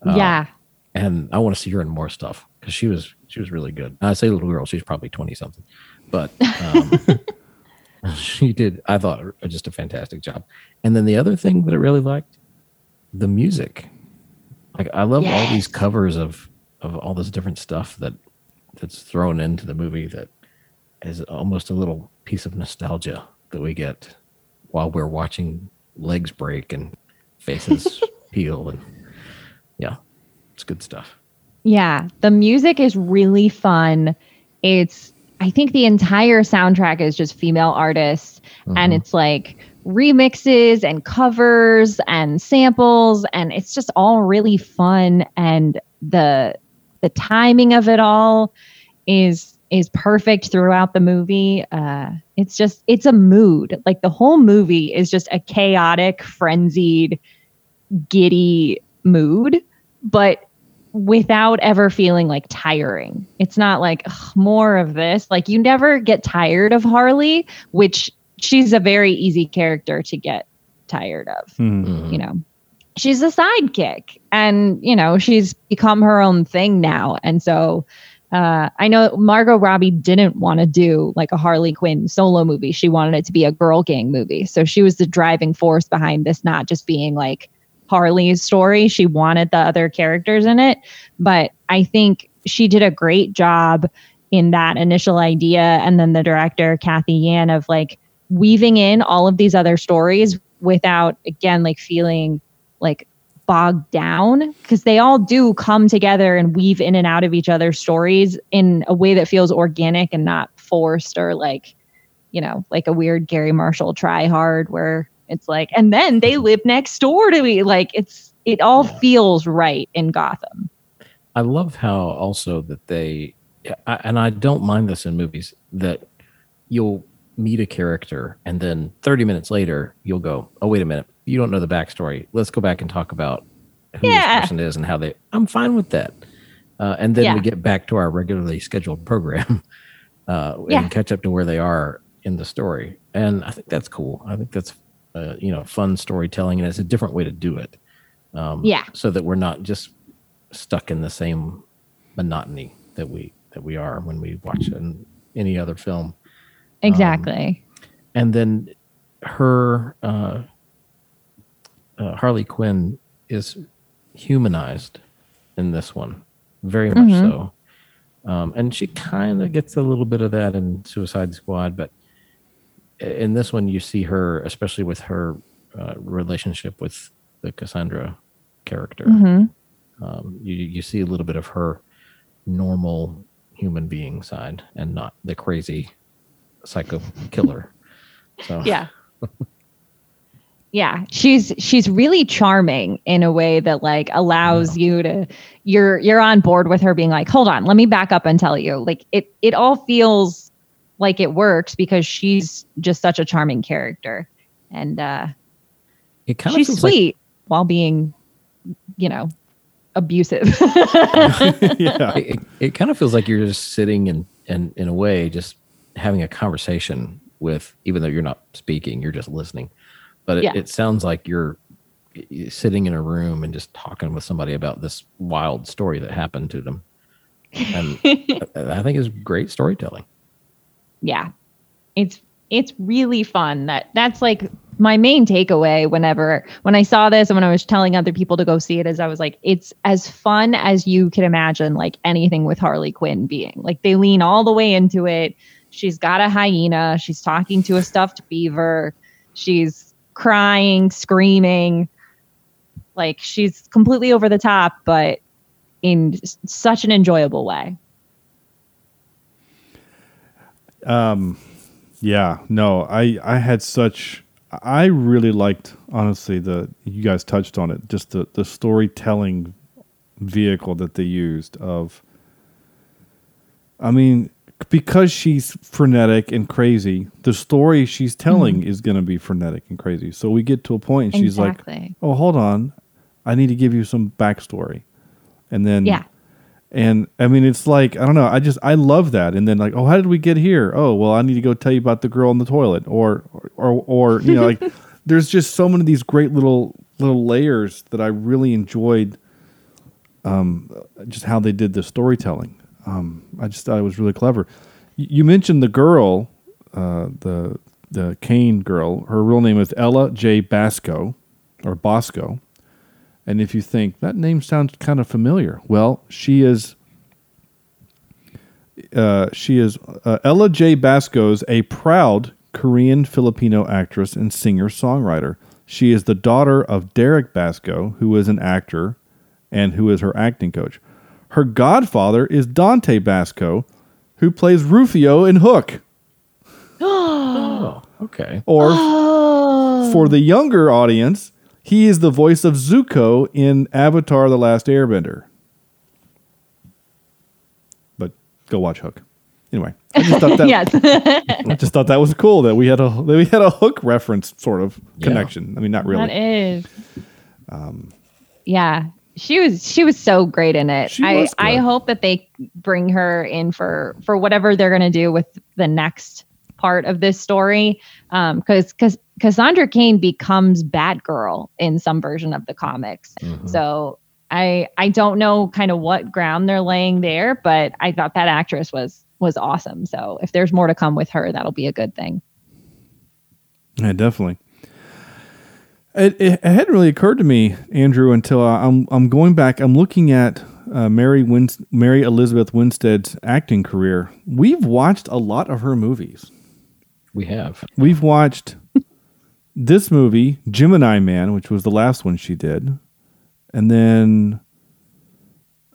S4: yeah.
S6: and I want to see her in more stuff because she was she was really good. I say little girl, she's probably twenty something, but um, she did. I thought just a fantastic job. And then the other thing that I really liked, the music. Like I love all these covers of of all this different stuff that that's thrown into the movie that is almost a little piece of nostalgia that we get while we're watching legs break and faces peel and yeah, it's good stuff.
S4: Yeah, the music is really fun. It's I think the entire soundtrack is just female artists and it's like remixes and covers and samples and it's just all really fun and the the timing of it all is is perfect throughout the movie. Uh it's just it's a mood. Like the whole movie is just a chaotic, frenzied, giddy mood, but without ever feeling like tiring. It's not like "Ugh, more of this. Like you never get tired of Harley, which she's a very easy character to get tired of.
S5: Mhm.
S4: You know, she's a sidekick and, you know, she's become her own thing now. And so uh, I know Margot Robbie didn't want to do like a Harley Quinn solo movie. She wanted it to be a girl gang movie. So she was the driving force behind this, not just being like Harley's story. She wanted the other characters in it, but I think she did a great job in that initial idea and then the director Cathy Yan of like weaving in all of these other stories without again like feeling like bogged down because they all do come together and weave in and out of each other's stories in a way that feels organic and not forced or like you know like a weird Garry Marshall try hard where it's like and then they live next door to me like it's it all yeah. feels right in Gotham.
S6: I love how also that they and I don't mind this in movies that you'll meet a character and then 30 minutes later you'll go oh wait a minute you don't know the backstory let's go back and talk about who yeah. this person is and how they i'm fine with that uh, and then yeah. we get back to our regularly scheduled program uh, and catch up to where they are in the story and i think that's cool i think that's uh, you know fun storytelling and it's a different way to do it
S4: um, yeah
S6: so that we're not just stuck in the same monotony that we that we are when we watch an, any other film
S4: Exactly. Um,
S6: and then her uh, uh, Harley Quinn is humanized in this one, very much mm-hmm. so. Um, and she kind of gets a little bit of that in Suicide Squad, but in this one, you see her, especially with her uh, relationship with the Cassandra character. Mm-hmm. Um, you you see a little bit of her normal human being side, and not the crazy psycho killer. So
S4: yeah. yeah she's she's really charming in a way that like allows yeah. you to you're you're on board with her being like hold on let me back up and tell you like it it all feels like it works because she's just such a charming character and uh it kind she's sweet like, while being you know abusive
S6: yeah it, it kind of feels like you're just sitting and and in a way just having a conversation with, even though you're not speaking, you're just listening. But it, yeah. it sounds like you're sitting in a room and just talking with somebody about this wild story that happened to them. And I think is great storytelling.
S4: Yeah. It's it's really fun. That that's like my main takeaway whenever when I saw this and when I was telling other people to go see it is I was like, it's as fun as you can imagine like anything with Harley Quinn being. Like they lean all the way into it. She's got a hyena. She's talking to a stuffed beaver. She's crying, screaming. Like she's completely over the top, but in such an enjoyable way.
S5: Um, yeah, no, I I had such I really liked honestly the you guys touched on it just the the storytelling vehicle that they used of I mean because she's frenetic and crazy, the story she's telling mm-hmm. is going to be frenetic and crazy. So we get to a point and she's like, "Oh, hold on. I need to give you some backstory." And then
S4: Yeah.
S5: And I mean, it's like I don't know. I just I love that. And then like, oh, how did we get here? Oh, well, I need to go tell you about the girl in the toilet, or or or, you know, like there's just so many of these great little little layers that I really enjoyed. Um, just how they did the storytelling. Um, I just thought it was really clever. Y- you mentioned the girl, uh, the the Cain girl. Her real name is Ella Jay Basco, or Bosco. And if you think that name sounds kind of familiar, well, she is. Uh, she is uh, Ella Jay Basco's a proud Korean Filipino actress and singer songwriter. She is the daughter of Derek Basco, who is an actor and who is her acting coach. Her godfather is Dante Basco, who plays Rufio in Hook.
S6: oh, okay.
S5: Or oh. for the younger audience, he is the voice of Zuko in Avatar: The Last Airbender. But go watch Hook. Anyway, I just thought that yes. I just thought that was cool that we had a that we had a Hook reference sort of connection. I mean, not really.
S4: That is. Um, yeah, she was she was so great in it. I I hope that they bring her in for for whatever they're going to do with the next part of this story um because because cassandra cain becomes batgirl in some version of the comics mm-hmm. so i i don't know kind of what ground they're laying there but i thought that actress was was awesome so if there's more to come with her that'll be a good thing
S5: yeah definitely It, it, hadn't really occurred to me, Andrew, until I, I'm I'm going back. I'm looking at uh, Mary Win- Mary Elizabeth Winstead's acting career. We've watched a lot of her movies.
S6: We have.
S5: We've watched this movie, Gemini Man, which was the last one she did, and then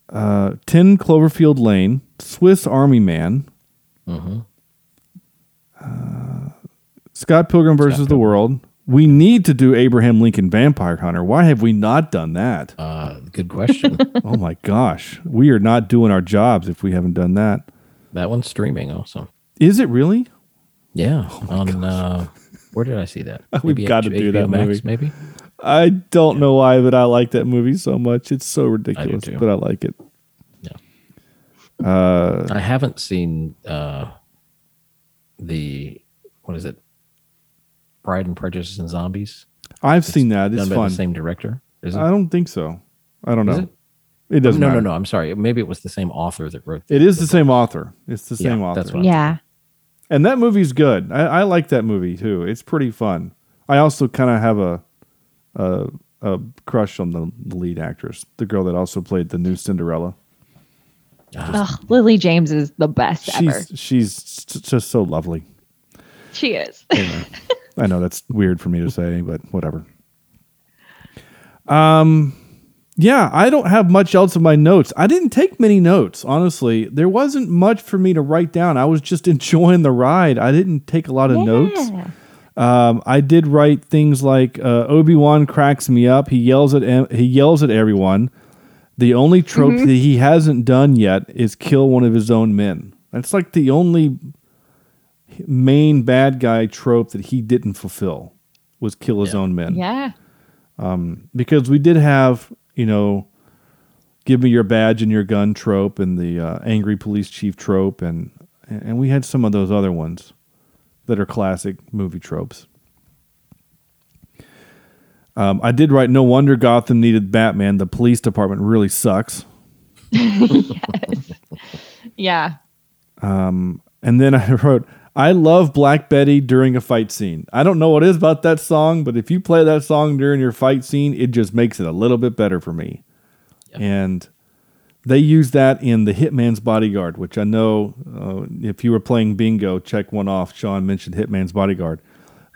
S5: uh, Ten Cloverfield Lane, Swiss Army Man, uh, Scott Pilgrim versus the World. We need to do Abraham Lincoln Vampire Hunter. Why have we not done that?
S6: Uh, good question.
S5: oh my gosh, we are not doing our jobs if we haven't done that.
S6: that one's streaming also.
S5: Is it really?
S6: Yeah. on uh, where did I see that?
S5: We've
S6: Maybe
S5: got to
S6: H-
S5: do that
S6: HBO Max,
S5: movie.
S6: Maybe.
S5: I don't know why, but I like that movie so much. It's so ridiculous,
S6: too.
S5: but I like it. Yeah.
S6: Uh, I haven't seen uh, the what is it? Pride and Prejudice and Zombies.
S5: I've seen that. It's
S6: done by
S5: fun.
S6: the same director. Is it?
S5: I don't think so. I don't know.
S6: Is
S5: It?
S6: it?
S5: doesn't
S6: no,
S5: matter.
S6: no, no. I'm sorry. Maybe it was the same author that wrote.
S5: It is the same author. It's the
S6: Yeah,
S5: same author.
S6: that's what-
S4: Yeah.
S5: And that movie's good. I, I like that movie too. It's pretty fun. I also kind of have a, a a crush on the, the lead actress, the girl that also played the new Cinderella.
S4: Ugh, Lily James is the best ever.
S5: She's she's just so lovely.
S4: She is.
S5: I know that's weird for me to say, but whatever. Um, yeah, I don't have much else in my notes. I didn't take many notes, honestly. There wasn't much for me to write down. I was just enjoying the ride. I didn't take a lot of notes. Um, I did write things like uh, Obi Wan cracks me up. He yells at em- he yells at everyone. The only trope that he hasn't done yet is kill one of his own men. That's like the only main bad guy trope that he didn't fulfill was kill his own men.
S4: yeah.
S5: Because we did have, you know, give me your badge and your gun trope and the uh, angry police chief trope and and we had some of those other ones that are classic movie tropes. Um, I did write no wonder Gotham needed Batman. The police department really sucks.
S4: Yeah.
S5: And then I wrote, I love Black Betty during a fight scene. I don't know what it is about that song, but if you play that song during your fight scene, it just makes it a little bit better for me. And they use that in The Hitman's Bodyguard, which I know uh, if you were playing bingo, check one off. Sean mentioned Hitman's Bodyguard.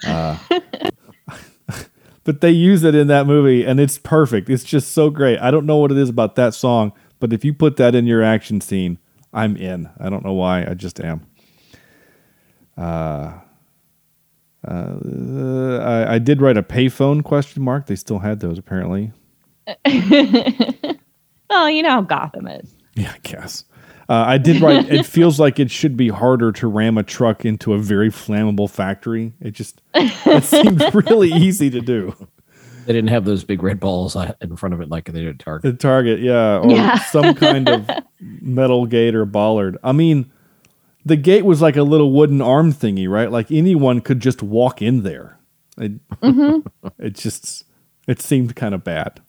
S5: Uh, but they use it in that movie, and it's perfect. It's just so great. I don't know what it is about that song, but if you put that in your action scene, I'm in. I don't know why. I just am. Uh, uh, I, I did write a payphone question mark. They still had those apparently.
S4: Well, you know how Gotham is.
S5: Yeah, I guess. Uh, I did write. it feels like it should be harder to ram a truck into a very flammable factory. It just it seems really easy to do.
S6: They didn't have those big red balls uh, in front of it like they did at Target.
S5: The target, yeah, or
S4: Yeah.
S5: some kind of metal gate or bollard. I mean, the gate was like a little wooden arm thingy, right? Like anyone could just walk in there. It, mm-hmm. it just it seemed kind of bad.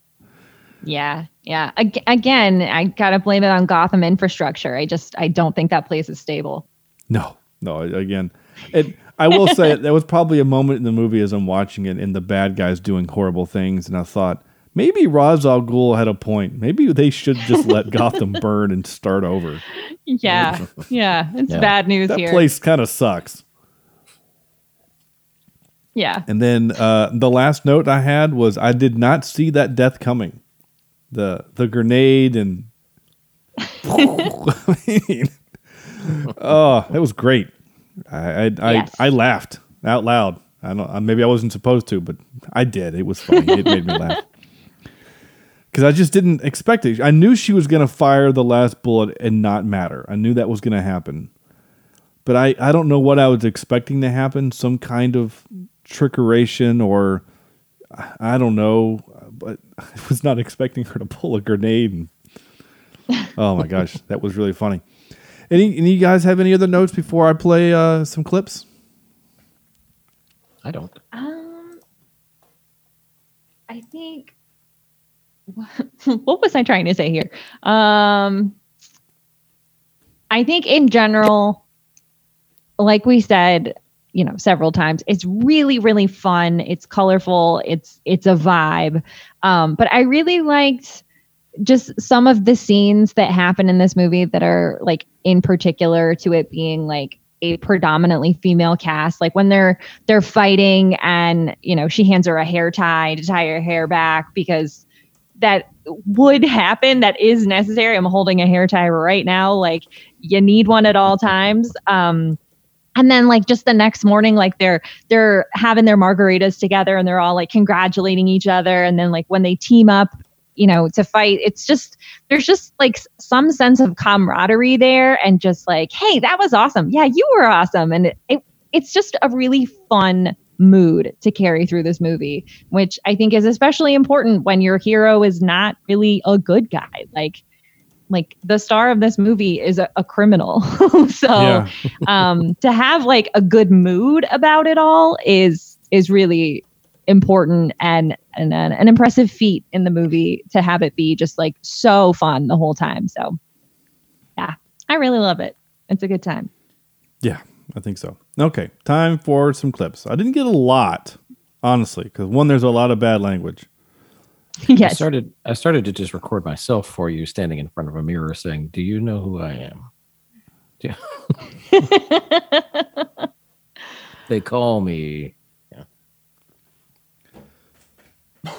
S4: Yeah. Yeah. Ag- again, I got to blame it on Gotham infrastructure. I just, I don't think that place is stable.
S5: No, no. Again, it. I will say there was probably a moment in the movie as I'm watching it, and the bad guys doing horrible things, and I thought maybe Ra's al Ghul had a point. Maybe they should just let Gotham burn and start over.
S4: Yeah. Yeah. It's
S6: Yeah.
S4: bad news
S5: That
S4: here.
S5: place kind of sucks.
S4: yeah.
S5: And then uh, the last note I had was I did not see that death coming. The the grenade and I mean, oh, that was great. I I, I,
S4: Yes.
S5: I laughed out loud. I don't uh, maybe I wasn't supposed to, but I did. It was funny. It made me laugh. Because I just didn't expect it. I knew she was going to fire the last bullet and not matter. I knew that was going to happen. But I, I don't know what I was expecting to happen. Some kind of trickeration or I don't know. But I was not expecting her to pull a grenade. And, oh my gosh, that was really funny. Any, any of you guys have any other notes before I play uh, some clips?
S6: I don't.
S4: Um, I think. What was I trying to say here? Um, I think in general, like we said, you know several times. It's really really fun. It's colorful. It's it's a vibe. Um, but I really liked just some of the scenes that happen in this movie that are like in particular to it being like a predominantly female cast like when they're they're fighting and you know she hands her a hair tie to tie her hair back because that would happen that is necessary. I'm holding a hair tie right now. Like you need one at all times. Um and then like just the next morning like they're they're having their margaritas together and they're all like congratulating each other. And then like when they team up you know to fight it's just there's just like some sense of camaraderie there and just like hey that was awesome. Yeah you were awesome. And it, it it's just a really fun mood to carry through this movie which i think is especially important when your hero is not really a good guy. Like like the star of this movie is a, a criminal. So um to have like a good mood about it all is is really important and and an, an impressive feat in the movie to have it be just like so fun the whole time. So yeah i really love it. It's a good time.
S5: Yeah, I think so. Okay, time for some clips. I didn't get a lot, honestly, because one, there's a lot of bad language.
S6: I started I started to just record myself for you standing in front of a mirror saying, "Do you know who I am?" Yeah. they call me. Yeah.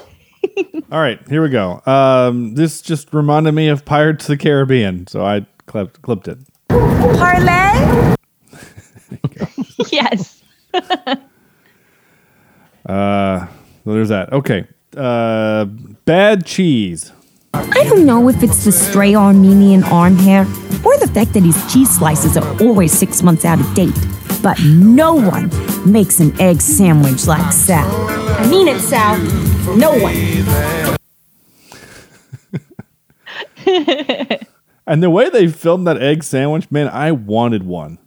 S5: All right, here we go. Um, this just reminded me of Pirates of the Caribbean, so I clipped, clipped it.
S1: Parlay?
S4: Yes
S5: Uh, so there's that. Okay. Uh, bad cheese.
S1: I don't know if it's the stray Armenian arm hair or the fact that his cheese slices are always six months out of date. But no one makes an egg sandwich like Sal. I mean it, Sal. No one.
S5: And the way they filmed that egg sandwich, man, I wanted one.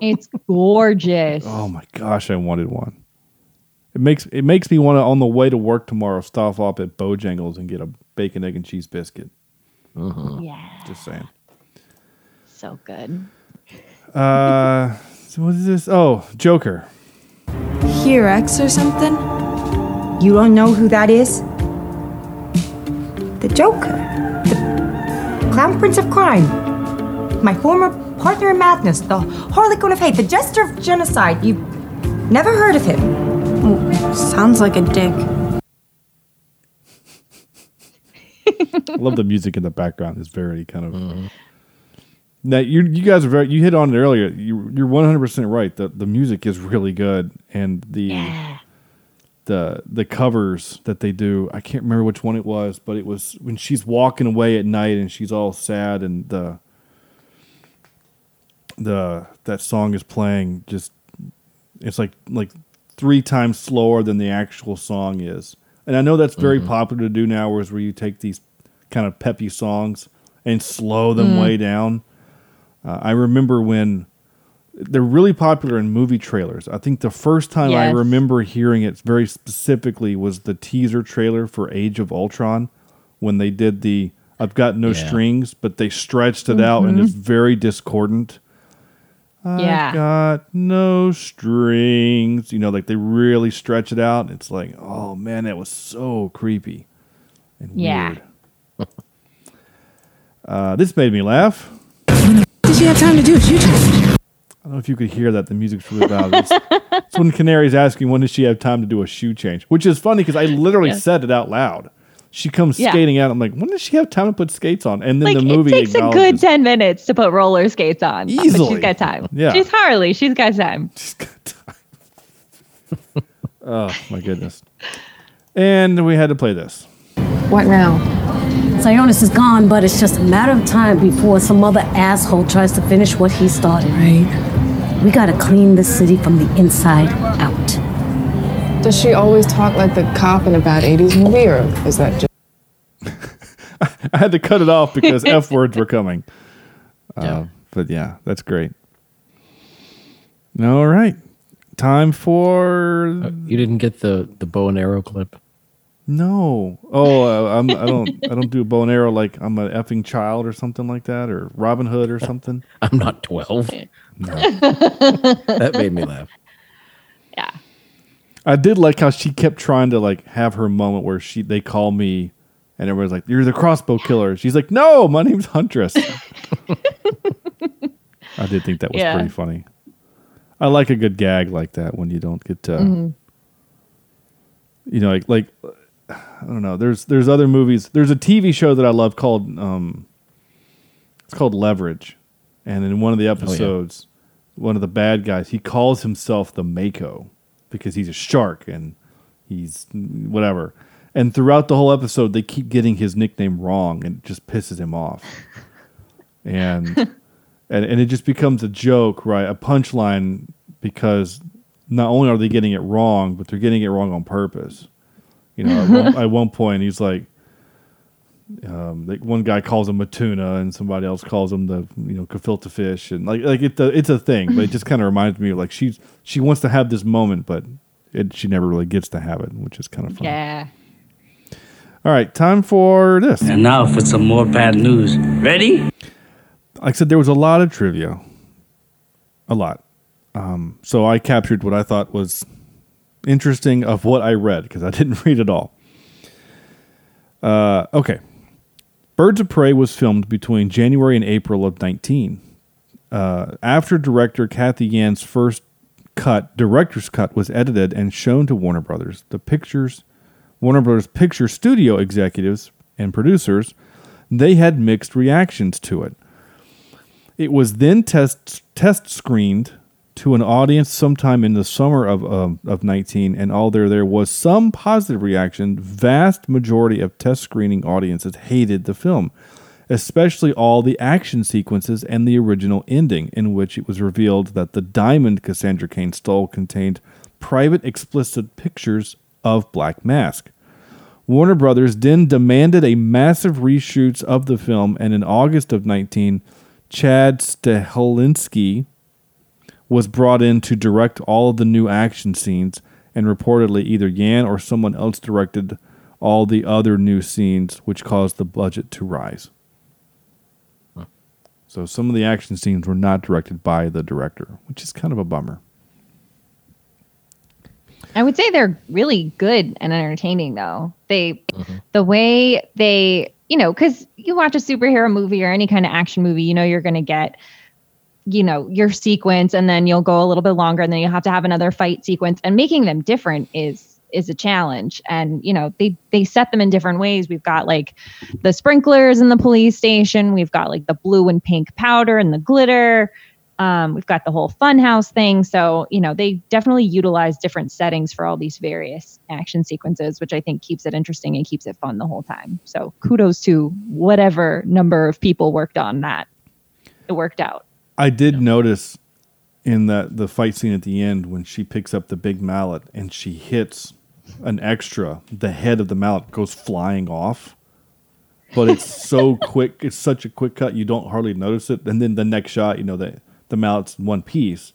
S4: It's gorgeous
S5: Oh my gosh, I wanted one. It makes it makes me want to on the way to work tomorrow stop off at Bojangles and get a bacon, egg, and cheese biscuit.
S4: yeah
S5: Just saying.
S4: so good
S5: Uh, so what is this? Oh, Joker.
S7: Here, X or something?
S1: You don't know who that is? The Joker. The Clown Prince of Crime. My former partner in madness. The Harlequin of Hate. The Jester of Genocide. You've never heard of him.
S7: Sounds like a dick.
S5: I love the music in the background. It's very kind of. Now you you guys are very you hit on it earlier. You you're one hundred percent right. The the music is really good and the the the covers that they do. I can't remember which one it was, but it was when she's walking away at night and she's all sad and the the that song is playing just it's like like three times slower than the actual song is. And I know that's very mm-hmm. popular to do now, whereas where you take these kind of peppy songs and slow them mm. way down. Uh, I remember when they're really popular in movie trailers. I think the first time I remember hearing it very specifically was the teaser trailer for Age of Ultron when they did the I've got no
S6: Yeah.
S5: strings, but they stretched it out and mm-hmm. it's very discordant.
S4: Yeah
S5: I've got no strings. You know, like they really stretch it out. It's like, oh man, that was so creepy and
S4: Yeah.
S5: weird. uh, this made me laugh.
S7: Did you have time to do a shoe change?
S5: I don't know if you could hear that. The music's really loud. It's, it's when Canary's asking when does she have time to do a shoe change, which is funny because I literally
S4: Yeah.
S5: said it out loud. She comes
S4: Yeah.
S5: skating out. I'm like, when does she have time to put skates on? And then
S4: like
S5: the movie
S4: it takes a good 10 minutes to put roller skates on but
S5: Easily.
S4: she's got time
S5: Yeah.
S4: she's harley she's got time
S5: She's got time. oh my goodness! And we had to play this.
S7: What now?
S8: Sionis is gone, but it's just a matter of time before some other asshole tries to finish what he started.
S7: Right.
S8: We gotta clean this city from the inside out.
S9: Does she always talk like the cop in a bad 80s movie, or is that just.
S5: I had to cut it off because f words were coming. Uh,
S6: Yeah.
S5: But yeah, that's great. All right, time for
S6: You didn't get the the bow and arrow clip.
S5: no. Oh, uh, I'm, I don't. I don't do a bow and arrow like I'm an effing child or something like that, or Robin Hood or something.
S6: I'm not twelve. that made me laugh.
S5: I did like how she kept trying to like have her moment where she they call me and everyone's like, You're the crossbow killer. She's like, No, my name's Huntress. I did think that was
S4: Yeah.
S5: pretty funny. I like a good gag like that when you don't get to
S4: Mhm.
S5: you know, like like I don't know. There's there's other movies. There's a TV show that I love called um, it's called Leverage, and in one of the episodes, one of the bad guys he calls himself the Mako because he's a shark and he's whatever. And throughout the whole episode, they keep getting his nickname wrong, and it just pisses him off. And and and it just becomes a joke, right? A punchline because not only are they getting it wrong, but they're getting it wrong on purpose. You know, at one, at one point he's like, um, like one guy calls him a tuna, and somebody else calls him the you know gefilte fish, and like like it, it's a thing, but it just kind of reminds me of like she's she wants to have this moment, but it, she never really gets to have it, which is kind of fun.
S4: Yeah.
S5: All right, time for this.
S10: And now for some more bad news. Ready?
S5: Like I said, there was a lot of trivia, a lot. Um, so I captured what I thought was interesting of what I read because I didn't read it all. Uh, okay, Birds of Prey was filmed between January and April of 19. Uh, after director Cathy Yan's first cut, director's cut, was edited and shown to Warner Brothers. The pictures, Warner Brothers picture studio executives and producers, they had mixed reactions to it. It was then test test screened to an audience sometime in the summer of um, of 19, and all there there was some positive reaction. Vast majority of test screening audiences hated the film, especially all the action sequences and the original ending, in which it was revealed that the diamond Cassandra Cain stole contained private explicit pictures of Black Mask. Warner Brothers then demanded a massive reshoots of the film, and in August of 19, Chad Stahelski was brought in to direct all of the new action scenes, and reportedly either Yan or someone else directed all the other new scenes, which caused the budget to rise. So some of the action scenes were not directed by the director, which is kind of a bummer.
S4: I would say they're really good and entertaining though. They mm-hmm. the way they, you know, cuz you watch a superhero movie or any kind of action movie, you know you're going to get you know, your sequence and then you'll go a little bit longer and then you'll have to have another fight sequence and making them different is is a challenge. And you know they they set them in different ways. We've got like the sprinklers in the police station. We've got like the blue and pink powder and the glitter. Um, we've got the whole funhouse thing. So you know they definitely utilize different settings for all these various action sequences which i think keeps it interesting and keeps it fun the whole time. So kudos to whatever number of people worked on that. It worked out
S5: I did notice in that the fight scene at the end when she picks up the big mallet and she hits an extra, the head of the mallet goes flying off. But it's so quick, it's such a quick cut, you don't hardly notice it. And then the next shot, you know, the the mallet's in one piece.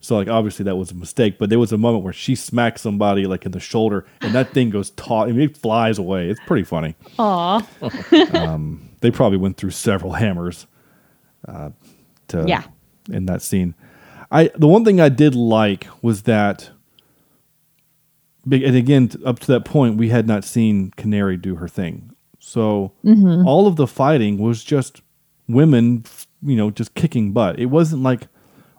S5: So like obviously that was a mistake, but there was a moment where she smacks somebody like in the shoulder and that thing goes taut. I mean, it flies away. It's pretty funny.
S4: Aw.
S5: um, they probably went through several hammers uh, to
S4: Yeah.
S5: in that scene. I the one thing I did like was that, and again up to that point we had not seen Canary do her thing, so
S11: Mhm.
S5: all of the fighting was just women, you know, just kicking butt. It wasn't like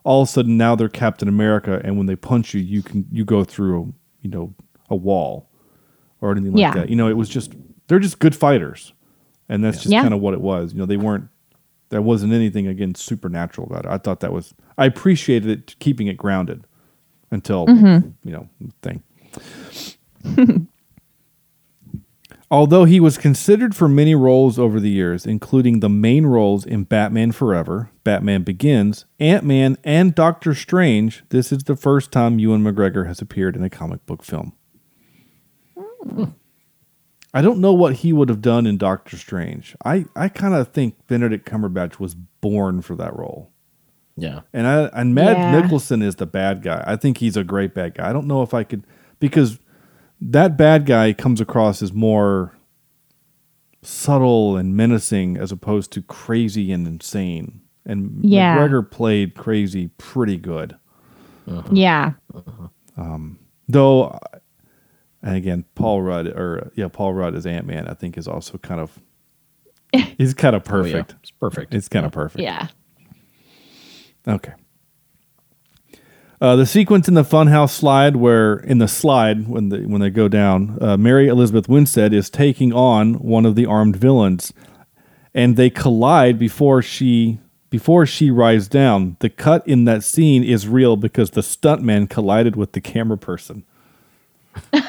S5: all of a sudden now they're Captain America, and when they punch you, you can you go through you know a wall or anything like
S4: Yeah.
S5: that. You know, it was just they're just good fighters, and that's just
S4: Yeah.
S5: kind of what it was. You know, they weren't. There wasn't anything again supernatural about it. I thought that was. I appreciated it keeping it grounded until
S4: Mhm.
S5: you know thing. Although he was considered for many roles over the years, including the main roles in Batman Forever, Batman Begins, Ant Man, and Doctor Strange, this is the first time Ewan McGregor has appeared in a comic book film. I don't know what he would have done in Doctor Strange. I, I kind of think Benedict Cumberbatch was born for that role.
S6: Yeah.
S5: And I and Mads
S6: Yeah.
S5: Mikkelsen is the bad guy. I think he's a great bad guy. I don't know if I could because that bad guy comes across as more subtle and menacing as opposed to crazy and insane. And
S4: Yeah.
S5: McGregor played crazy pretty good.
S4: yeah
S5: Um, though And again, Paul Rudd or yeah, Paul Rudd as Ant Man, I think is also kind of he's kind of
S6: Oh, yeah.
S5: perfect.
S6: It's perfect.
S5: It's kind of perfect.
S4: Yeah.
S5: Okay. Uh, the sequence in the funhouse slide, where in the slide when the when they go down, uh, Mary Elizabeth Winstead is taking on one of the armed villains, and they collide before she before she rides down. The cut in that scene is real because the stuntman collided with the camera person.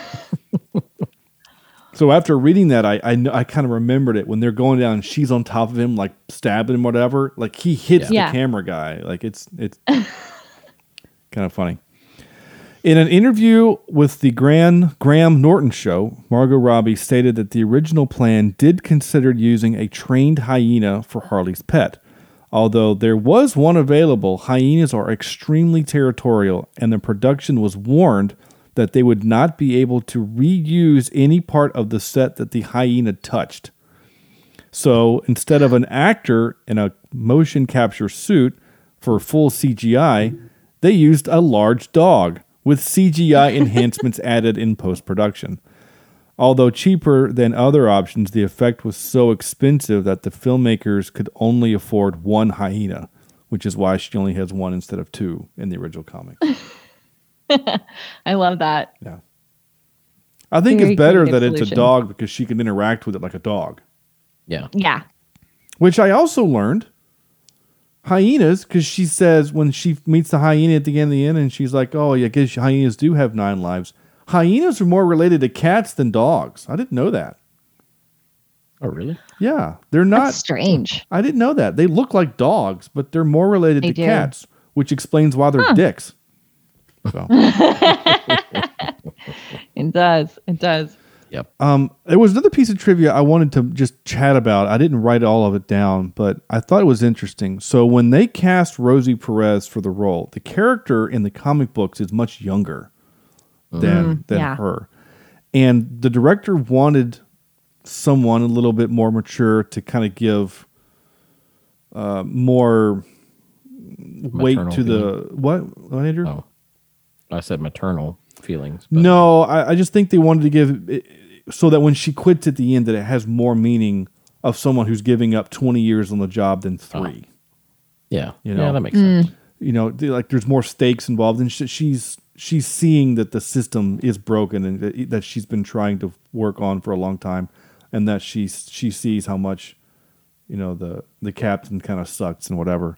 S5: so after reading that, I I, I kind of remembered it when they're going down. and She's on top of him, like stabbing him, whatever. Like he hits
S4: Yeah.
S5: the camera guy. Like it's it's kind of funny. In an interview with the Gran Graham Norton show, Margot Robbie stated that the original plan did consider using a trained hyena for Harley's pet. Although there was one available, hyenas are extremely territorial, and the production was warned that they would not be able to reuse any part of the set that the hyena touched. So instead of an actor in a motion capture suit for full CGI, they used a large dog with CGI enhancements added in post production. Although cheaper than other options, the effect was so expensive that the filmmakers could only afford one hyena, which is why she only has one instead of two in the original comic.
S4: I love that.
S5: Yeah. I think
S4: Very
S5: it's better
S4: creative
S5: that it's a dog because she can interact with it like a dog.
S6: Yeah.
S4: Yeah.
S5: Which I also learned hyenas because she says when she meets the hyena at the end of the end and she's like, "Oh, yeah, I guess hyenas do have nine lives." Hyenas are more related to cats than dogs. I didn't know that.
S6: Oh, really?
S5: Yeah, they're not
S4: That's strange.
S5: I didn't know that. They look like dogs, but they're more related
S4: They
S5: to
S4: do.
S5: cats, which explains why they're
S4: Huh.
S5: dicks. So.
S4: It does. It does.
S6: Yep.
S5: Um, there was another piece of trivia I wanted to just chat about. I didn't write all of it down, but I thought it was interesting. So when they cast Rosie Perez for the role, the character in the comic books is much younger than
S4: Mm,
S5: than
S4: yeah.
S5: her, and the director wanted someone a little bit more mature to kind of give uh, more weight
S6: Maternal
S5: to the what? What Andrew?
S6: Oh, I said maternal feelings. but-
S5: No, I, I just think they wanted to give it, so that when she quits at the end, that it has more meaning of someone who's giving up twenty years on the job than ah. three.
S6: Yeah.
S5: You
S6: yeah, that makes sense. Mm.
S5: You know, like there's more stakes involved, and sh- she's she's seeing that the system is broken and that, that she's been trying to work on for a long time, and that she she sees how much you know the the captain kind of sucks and whatever,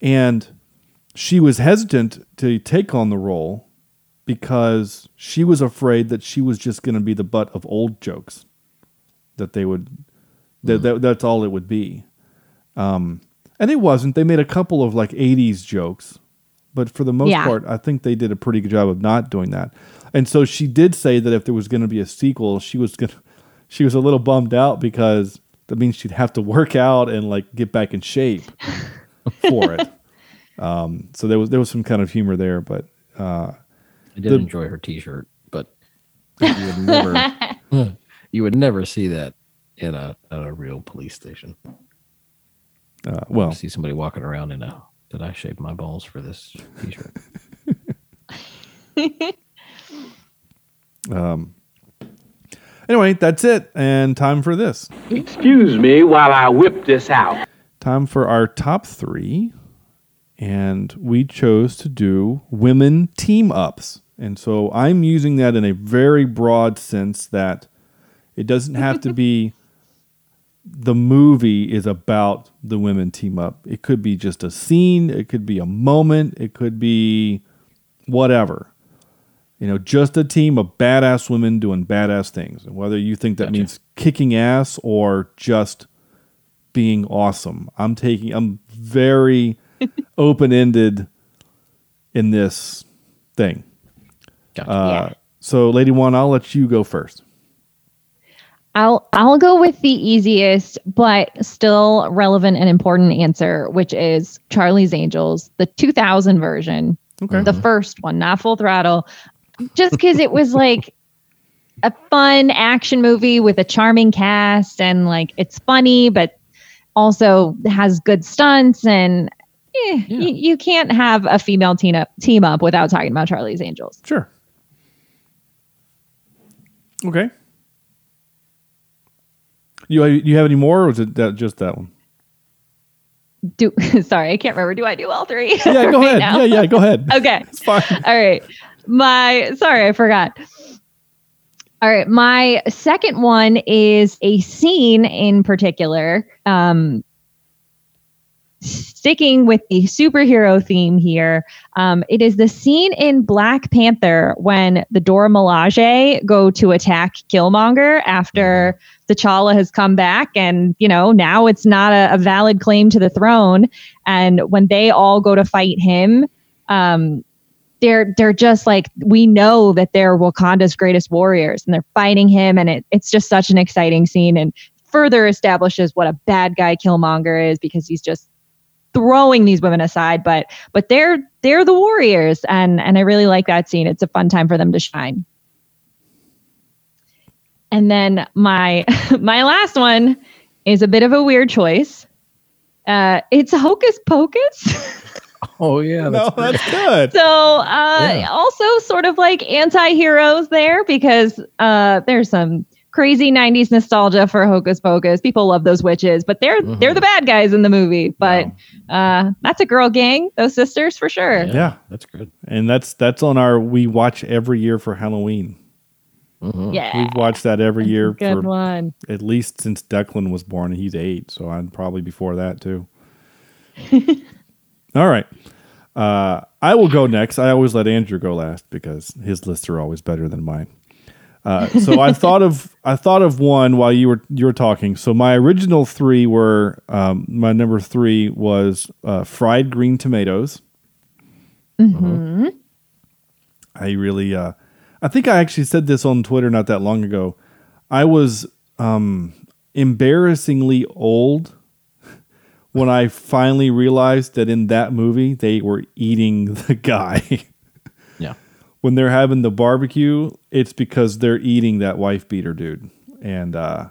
S5: and she was hesitant to take on the role because she was afraid that she was just going to be the butt of old jokes that they would that, that that's all it would be. Um and it wasn't. They made a couple of like 80s jokes but for the most
S4: Yeah.
S5: part i think they did a pretty good job of not doing that. And so she did say that if there was going to be a sequel she was going to she was a little bummed out because that means she'd have to work out and like get back in shape for it um so there was there was some kind of humor there but uh
S6: I did
S5: the-
S6: enjoy her T-shirt, but you would never, you would never see that in a at a real police station.
S5: uh, well
S6: see somebody walking around in a. Did I shave my balls for this T-shirt?
S5: Um, anyway, that's it. And time for this.
S10: Excuse me while I whip this out.
S5: Time for our top three. And we chose to do women team ups. And so I'm using that in a very broad sense that it doesn't have to be the movie is about the women team up. It could be just a scene, it could be a moment, it could be whatever. You know, just a team of badass women doing badass things. And whether you think that means kicking ass or just being awesome. I'm taking I'm very open ended in this thing. Uh, So, Lady One, I'll let you go first.
S4: I'll I'll go with the easiest but still relevant and important answer, which is Charlie's Angels, the 2000 version.
S5: Okay.
S4: The first one, not full throttle. Just because it was like a fun action movie with a charming cast and like it's funny, but also has good stunts and eh, you, you can't have a female team up team up without talking about Charlie's Angels.
S5: Sure. Okay. You you have any more, or was it that, just that one?
S4: Do sorry, I can't remember. Do I do all three?
S5: Yeah, go
S4: right
S5: ahead.
S4: now?
S5: Yeah, yeah, go ahead.
S4: okay.
S5: It's fine.
S4: All right. My sorry, I forgot. All right. My second one is a scene in particular. Um, sticking with the superhero theme here, um, it is the scene in Black Panther when the Dora Milaje go to attack Killmonger after T'Challa has come back, and you know now it's not a, a valid claim to the throne. And when they all go to fight him, um, they're they're just like we know that they're Wakanda's greatest warriors, and they're fighting him, and it, it's just such an exciting scene, and further establishes what a bad guy Killmonger is because he's just throwing these women aside but but they're they're the warriors. And and i really like that scene. It's a fun time for them to shine. And then my my last one is a bit of a weird choice. Uh it's hocus pocus.
S6: Oh yeah,
S5: no, that's good.
S4: so uh
S6: Yeah.
S4: also sort of like anti-heroes there because uh there's some crazy 90s nostalgia for hocus pocus people love those witches but they're
S6: Mhm.
S4: they're the bad guys in the movie but uh that's a girl gang those sisters for sure
S5: Yeah.
S6: that's good.
S5: And that's that's on our we watch every year for Halloween.
S6: Mhm.
S4: yeah
S5: We've watched that every year
S4: good
S5: for
S4: one
S5: at least since Declan was born. and He's eight, so I'm probably before that too. All right. Uh, I will go next. I always let Andrew go last because his lists are always better than mine. Uh, so I thought of I thought of one while you were you were talking. So my original three were um, my number three was uh, fried green tomatoes.
S4: Mhm.
S5: I really, uh, I think I actually said this on Twitter not that long ago. I was um, embarrassingly old when I finally realized that in that movie they were eating the guy. When they're having the barbecue, it's because they're eating that wife beater dude. And uh,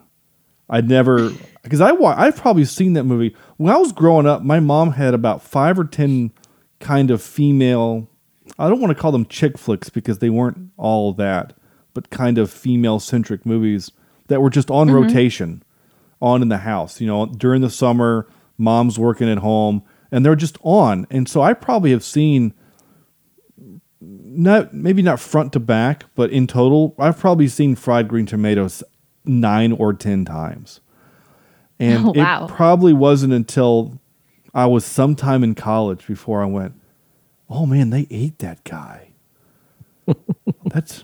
S5: I never, because I wa- I've probably seen that movie when I was growing up. My mom had about five or ten kind of female. I don't want to call them chick flicks because they weren't all that, but kind of female centric movies that were just on rotation, on in the house. You know, during the summer, mom's working at home, and they're just on. And so I probably have seen not maybe not front to back, but in total, I've probably seen fried green tomatoes nine or ten times. And
S4: Oh, wow.
S5: it probably wasn't until I was sometime in college before I went, "Oh man, they ate that guy." that's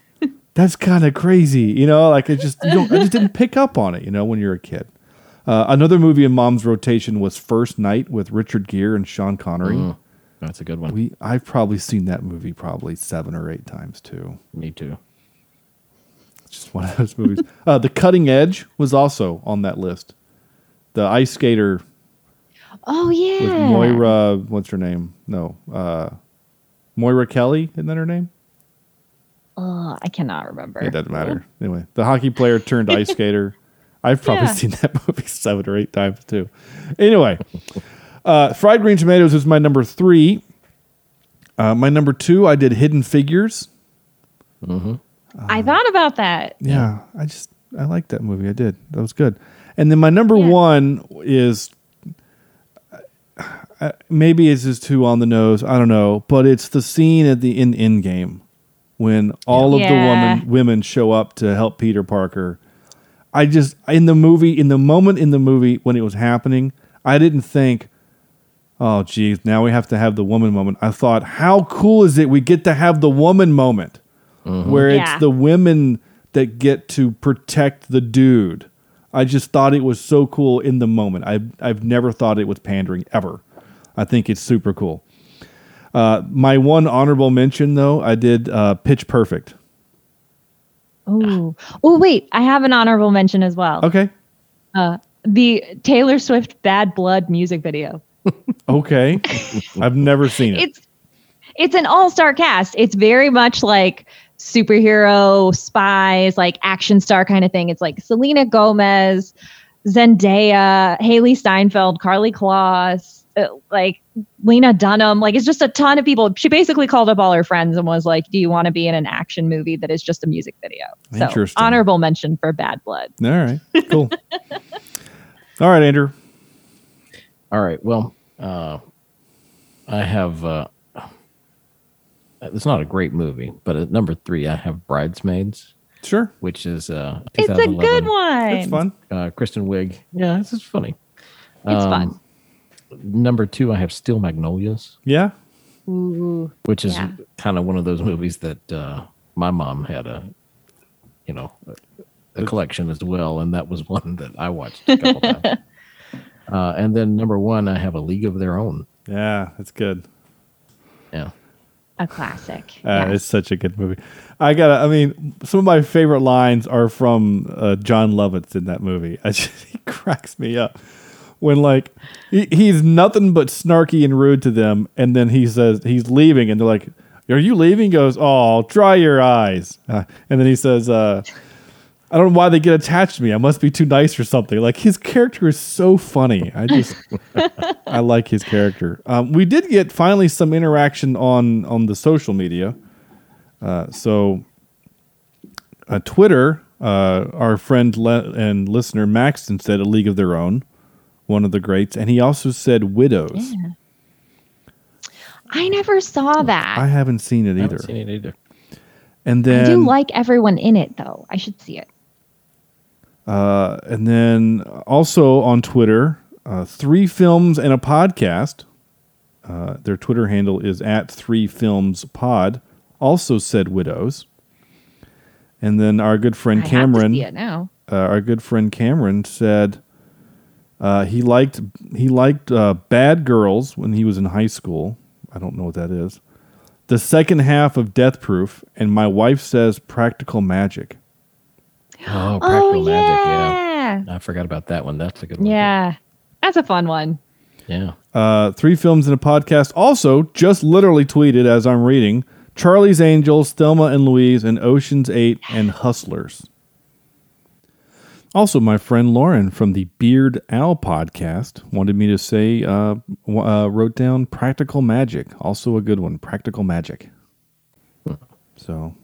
S5: that's kind of crazy, you know. Like it just you don't, I just didn't pick up on it, you know, when you're a kid. Uh, another movie in mom's rotation was First Knight with Richard Gere and Sean Connery.
S6: Mm, that's a good one.
S5: We I've probably seen that movie probably seven or eight times too.
S6: Me too.
S5: It's just one of those movies. Uh, the Cutting Edge was also on that list. The ice skater
S4: oh yeah
S5: with Moira. What's her name? No, uh, Moira Kelly. Isn't that her name?
S4: oh, i cannot remember
S5: It doesn't matter. Anyway, the hockey player turned ice skater. I've probably
S4: Yeah.
S5: seen that movie seven or eight times too. Anyway, uh, fried green tomatoes is my number three. Uh, my number two, I did Hidden Figures.
S4: i thought about that
S5: Yeah, I just I liked that movie. I did. That was good. And then my number one is uh, maybe it's just too on the nose. I don't know, but it's the scene at the in in game when all of the
S4: Yeah.
S5: woman women show up to help Peter Parker. I just in the movie in the moment in the movie when it was happening, I didn't think, oh geez, now we have to have the woman moment. I thought, how cool is it we get to have the woman moment where
S4: Yeah.
S5: it's the women that get to protect the dude. I just thought it was so cool in the moment. I've I've never thought it was pandering ever. I think it's super cool. Uh, my one honorable mention though, I did uh, Pitch Perfect.
S4: oh oh wait i have an honorable mention as well
S5: Okay,
S4: uh the taylor swift bad blood music video
S5: okay, I've never seen it.
S4: it's it's an all-star cast it's very much like superhero spies like action star kind of thing it's like selena gomez zendaya hailee steinfeld karlie kloss uh, like Lena Dunham. Like it's just a ton of people. She basically called up all her friends and was like, "Do you want to be in an action movie that is just a music video?" So
S5: Interesting.
S4: honorable mention for Bad Blood.
S5: All right, cool. All right, Andrew.
S6: All right. Well, uh, I have. Uh, it's not a great movie, but at number three, I have Bridesmaids.
S5: Sure.
S6: Which is uh,
S4: It's a good one.
S5: It's fun.
S6: Uh, Kristen Wiig. Yeah, this is funny.
S4: It's
S6: Um,
S4: fun.
S6: Number two, I have Steel Magnolias,
S5: Yeah.
S4: Ooh.
S6: which is
S4: Yeah.
S6: kind of one of those movies that uh, my mom had a, you know, a, a collection as well, and that was one that I watched a couple times. Uh, and then number one, I have A League of Their Own.
S5: Yeah, that's good.
S6: Yeah.
S4: A classic.
S5: Uh,
S4: yes.
S5: It's such a good movie. I gotta. I mean, some of my favorite lines are from uh, Jon Lovitz in that movie. I just, he cracks me up when like he, he's nothing but snarky and rude to them, and then he says he's leaving, and they're like, "Are you leaving?" He goes, "Oh, dry your eyes," uh, and then he says, uh, "I don't know why they get attached to me. I must be too nice or something." Like his character is so funny. I just I like his character. Um, we did get finally some interaction on on the social media. Uh, so, uh, Twitter, uh, our friend le- and listener Maxton said a league of their own, one of the greats, and he also said widows.
S4: Yeah. I never saw that.
S5: I haven't seen it
S6: I
S5: either.
S6: haven't seen it either.
S5: And
S4: I
S5: then,
S4: do like everyone in it though. I should see it.
S5: Uh, and then also on Twitter, uh, three films and a podcast. Uh, their Twitter handle is at three films pod. Also said widows. And then our good friend
S4: I
S5: Cameron.
S4: have to see it now.
S5: uh, our good friend Cameron said uh, he liked he liked uh, Bad Girls when he was in high school. I don't know what that is. The second half of Death Proof, and my wife says Practical Magic.
S6: Oh, Practical Magic.
S4: yeah.
S6: Yeah. I forgot about that one. That's a good one.
S4: Yeah. That's a fun one.
S6: Yeah.
S5: Uh, three films in a podcast. Also, just literally tweeted as I'm reading: Charlie's Angels, Thelma and Louise, and Ocean's Eight, and Hustlers. Also, my friend Lauren from the Beard Owl podcast wanted me to say, uh, uh, wrote down Practical Magic. Also a good one, Practical Magic. So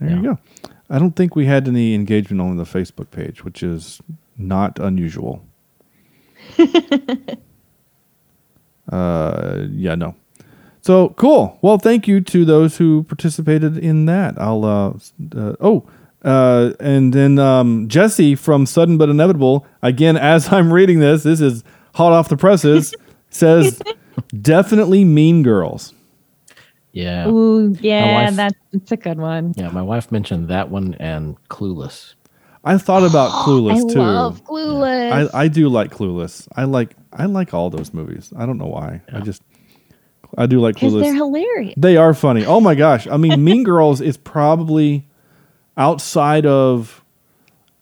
S5: there you go. I don't think we had any engagement on the Facebook page, which is not unusual. uh, yeah, no. So cool. Well, thank you to those who participated in that. I'll, uh, uh oh, uh, and then um, Jesse from Sudden But Inevitable. Again, as I'm reading this, this is hot off the presses. says definitely Mean Girls.
S6: Yeah.
S4: Ooh, yeah,
S6: wife-
S4: that's it's a good one.
S6: Yeah. My wife mentioned that one and Clueless.
S5: I thought about Clueless
S4: I
S5: too.
S4: love Clueless.
S5: I, I do like Clueless. I like I like all those movies. I don't know why. I just I do like
S4: Because
S5: Clueless.
S4: they're hilarious.
S5: They are funny. Oh my gosh. I mean, Mean Girls is probably outside of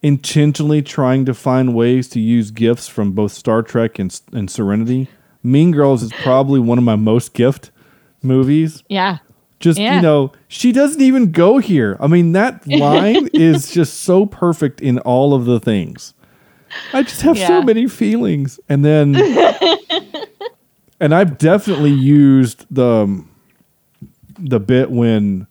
S5: intentionally trying to find ways to use gifts from both Star Trek and, and Serenity. Mean Girls is probably one of my most gift movies.
S4: Yeah.
S5: Just,
S4: Yeah.
S5: you know, she doesn't even go here. I mean, that line is just so perfect in all of the things. I just have so many feelings. And then and I've definitely used the um, the bit when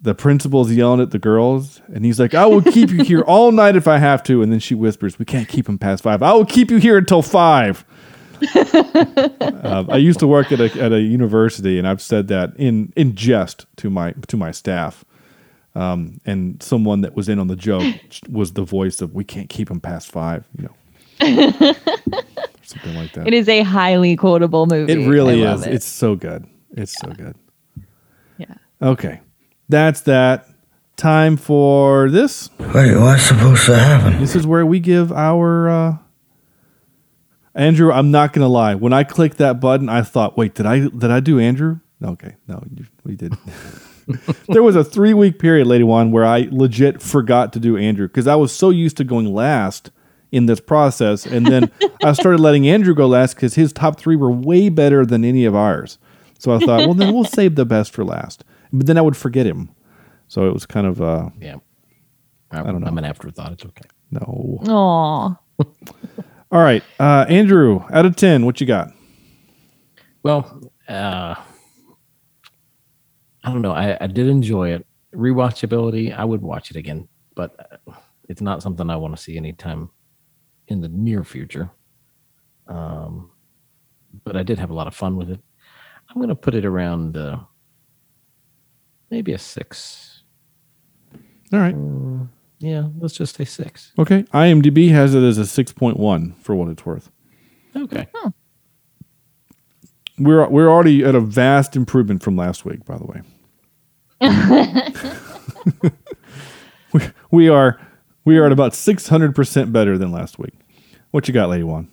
S5: the principal's yelling at the girls and he's like, I will keep you here all night if I have to. And then she whispers, We can't keep him past five. I will keep you here until five. Um, I used to work at a at a university, and I've said that in in jest to my to my staff. Um, and someone that was in on the joke was the voice of "We can't keep him past five, you know, something like that.
S4: It is a highly quotable movie.
S5: It really
S4: I
S5: is.
S4: It.
S5: It's so good. It's so good.
S4: Yeah.
S5: Okay, that's that. Time for this.
S11: Wait, what's supposed to happen?
S5: This is where we give our. Uh, Andrew, I'm not gonna lie. When I clicked that button, I thought, "Wait, did I did I do Andrew?" Okay, no, you, we did. there was a three week period, Lady One, where I legit forgot to do Andrew because I was so used to going last in this process, and then I started letting Andrew go last because his top three were way better than any of ours. So I thought, well, then we'll save the best for last. But then I would forget him, so it was kind of uh,
S6: Yeah. I,
S5: don't know.
S6: I'm an afterthought. It's okay.
S5: no.
S4: Aw.
S5: All right, uh, Andrew, out of ten, what you got?
S6: Well, uh, I don't know. I, I did enjoy it. Rewatchability, I would watch it again, but uh, it's not something I want to see anytime in the near future. Um, but I did have a lot of fun with it. I'm going to put it around uh, maybe a six.
S5: All right.
S6: Mm, yeah, let's just say six.
S5: Okay. IMDb has it as a 6.1 for what it's worth.
S6: Okay.
S5: We're we're already at a vast improvement from last week, by the way. we, we are we are at about 600% better than last week. What you got, Lady One?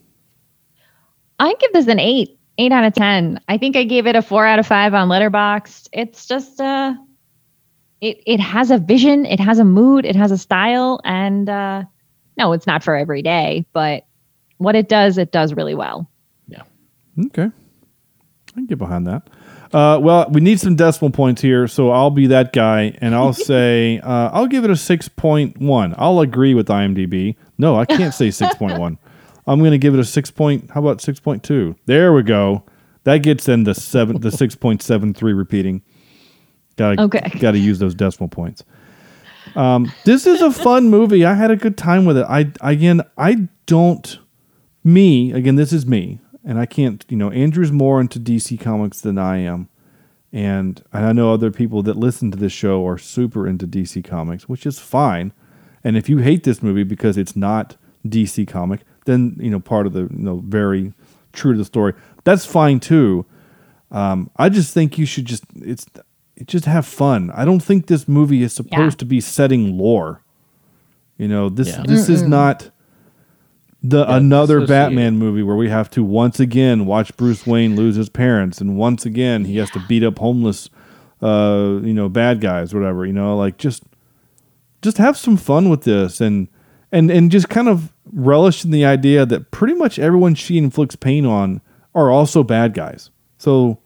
S4: I give this an eight, eight out of ten. I think I gave it a four out of five on Letterboxd. It's just uh it it has a vision, it has a mood, it has a style, and uh no, it's not for every day, but what it does, it does really well. Yeah.
S5: Okay. I can get behind that. Uh, well, we need some decimal points here, so I'll be that guy, and I'll say uh, I'll give it a six point one. I'll agree with IMDb. No, I can't say six point one. I'm going to give it a six point. How about six point two? There we go. That gets in the seven, the six point seven three repeating. Got to
S4: Okay.
S5: got to use those decimal points. Um, this is a fun movie. I had a good time with it. I again, I don't. Me again. This is me, and I can't. You know, Andrew's more into DC comics than I am, and I know other people that listen to this show are super into DC comics, which is fine. And if you hate this movie because it's not DC comic, then you know part of the you know very true to the story. That's fine too. Um, I just think you should just it's it just have fun. I don't think this movie is supposed to be setting lore. You know this
S6: Yeah.
S5: this is
S6: Mm-mm.
S5: not the
S6: Yeah,
S5: another
S6: this was-
S5: Batman movie where we have to once again watch Bruce Wayne lose his parents, and once again he has to beat up homeless, uh, you know, bad guys, whatever. You know, like just just have some fun with this, and and and just kind of relish in the idea that pretty much everyone she inflicts pain on are also bad guys. So,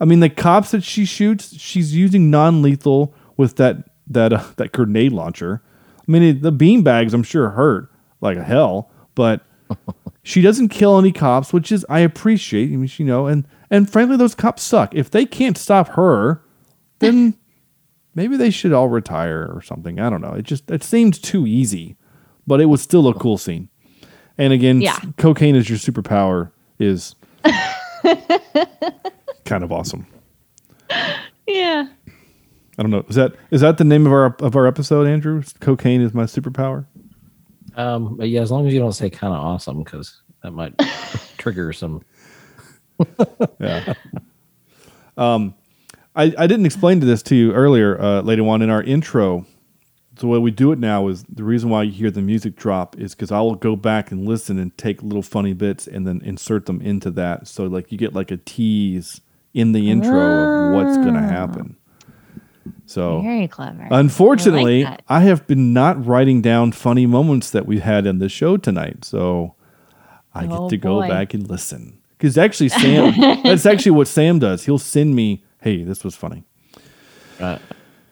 S5: I mean, the cops that she shoots, she's using non-lethal with that that uh, that grenade launcher. I mean, it, the bean bags, I'm sure hurt like a hell, but she doesn't kill any cops, which is I appreciate. I mean, you know, and and frankly, those cops suck. If they can't stop her, then maybe they should all retire or something. I don't know. It just it seemed too easy, but it was still a cool scene. And again,
S4: Yeah.
S5: cocaine is your superpower is kind of awesome.
S4: Yeah.
S5: I don't know. Is that is that the name of our of our episode, Andrew? Cocaine is my superpower.
S6: Um, but yeah, as long as you don't say kind of awesome, because that might trigger some.
S5: yeah. Um, I, I didn't explain to this to you earlier, uh, later on in our intro. So what we do it now is the reason why you hear the music drop is because I will go back and listen and take little funny bits and then insert them into that. So like you get like a tease in the intro of what's going to happen. So
S4: Very clever.
S5: Unfortunately,
S4: I like
S5: I, have been not writing down funny moments that we had in the show tonight, so I
S4: Oh,
S5: get to go back and listen. Because actually, Sam, that's actually what Sam does. He'll send me, "Hey, this was funny."
S6: Uh,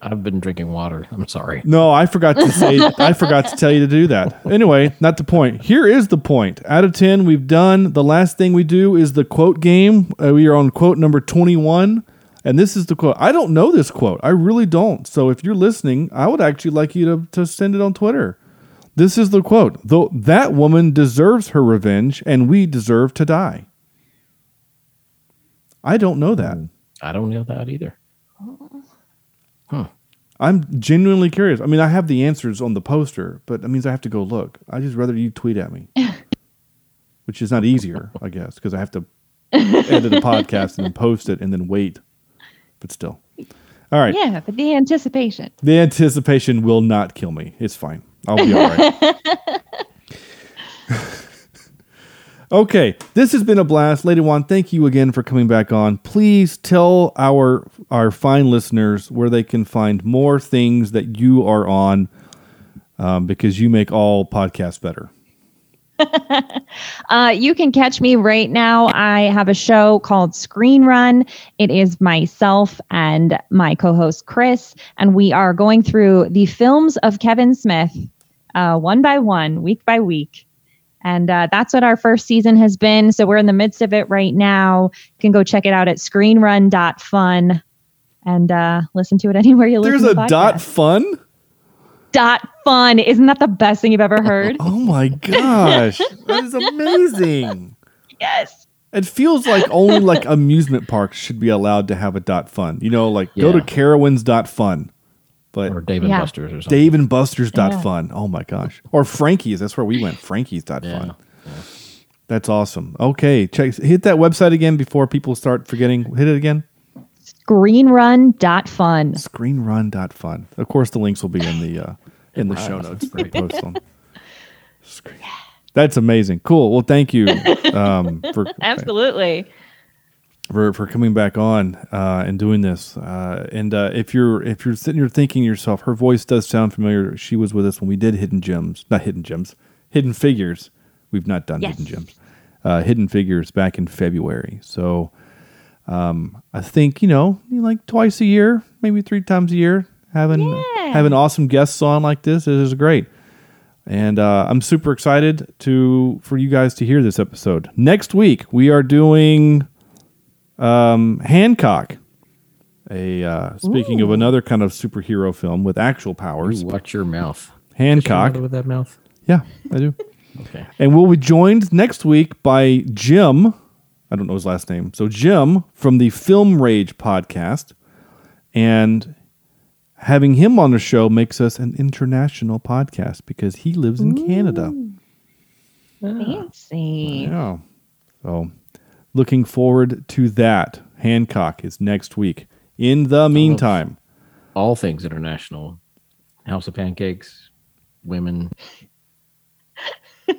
S6: I've been drinking water. I'm sorry.
S5: No, I forgot to say. I forgot to tell you to do that. Anyway, not the point. Here is the point. Out of ten, we've done. The last thing we do is the quote game. Uh, we are on quote number twenty-one, and this is the quote. I don't know this quote. I really don't. So if you're listening, I would actually like you to to send it on Twitter. This is the quote. Though that woman deserves her revenge, and we deserve to die. I don't know that.
S6: I don't know that either.
S5: I'm genuinely curious. I mean, I have the answers on the poster, but that means I have to go look. I just rather you tweet at me, which is not easier, I guess, because I have to edit a podcast and then post it and then wait. But still, all right.
S4: Yeah, but the anticipation.
S5: The anticipation will not kill me. It's fine. I'll be all right. Okay, this has been a blast, Lady One. Thank you again for coming back on. Please tell our our fine listeners where they can find more things that you are on, um, because you make all podcasts better.
S4: Uh, you can catch me right now. I have a show called Screen Run. It is myself and my co host Chris, and we are going through the films of Kevin Smith uh, one by one, week by week. And uh, that's what our first season has been. So we're in the midst of it right now. You can go check it out at screenrun.fun and uh, listen to it anywhere you
S5: There's
S4: listen
S5: a
S4: to
S5: dot fun.
S4: dot fun. Isn't that the best thing you've ever heard?
S5: Oh my gosh, that is amazing.
S4: yes.
S5: It feels like only like amusement parks should be allowed to have a dot fun. You know, like go to
S6: Yeah.
S5: Carowinds dot fun, but
S6: Or Dave and
S4: Yeah.
S6: Buster's or something.
S5: Dave and Buster's dot
S4: Yeah.
S5: fun. Oh my gosh, or Frankie's. That's where we went. Frankie's dot
S6: Yeah.
S5: fun. That's awesome. Okay, check hit that website again before people start forgetting. Hit it again.
S4: Screenrun.fun.
S5: Screenrun.fun. Of course, the links will be in the uh, in the show notes.
S6: that's great.
S5: Post them. Screen. That's amazing. Cool. Well, thank you um, for
S4: Absolutely.
S5: For for coming back on uh, and doing this. Uh, and uh, if you're if you're sitting here thinking to yourself, her voice does sound familiar. She was with us when we did Hidden Gems, not Hidden Gems, Hidden Figures. We've not done
S4: Yes.
S5: Hidden Gems, uh, Hidden Figures back in February. So um, I think you know, like twice a year, maybe three times a year, having
S4: Yeah.
S5: having awesome guests on like this is great. And uh, I'm super excited to for you guys to hear this episode. Next week we are doing um, Hancock. A uh, speaking of another kind of superhero film with actual powers,
S6: You watch your mouth.
S5: Hancock.
S6: Does she know with that mouth.
S5: Yeah, I do.
S6: Okay.
S5: And we'll be joined next week by Jim. I don't know his last name. So Jim from the Film Rage podcast, and having him on the show makes us an international podcast because he lives in Canada.
S4: Fancy.
S5: Yeah. So looking forward to that. Hancock is next week. In the meantime,
S6: All things international. House of Pancakes, women,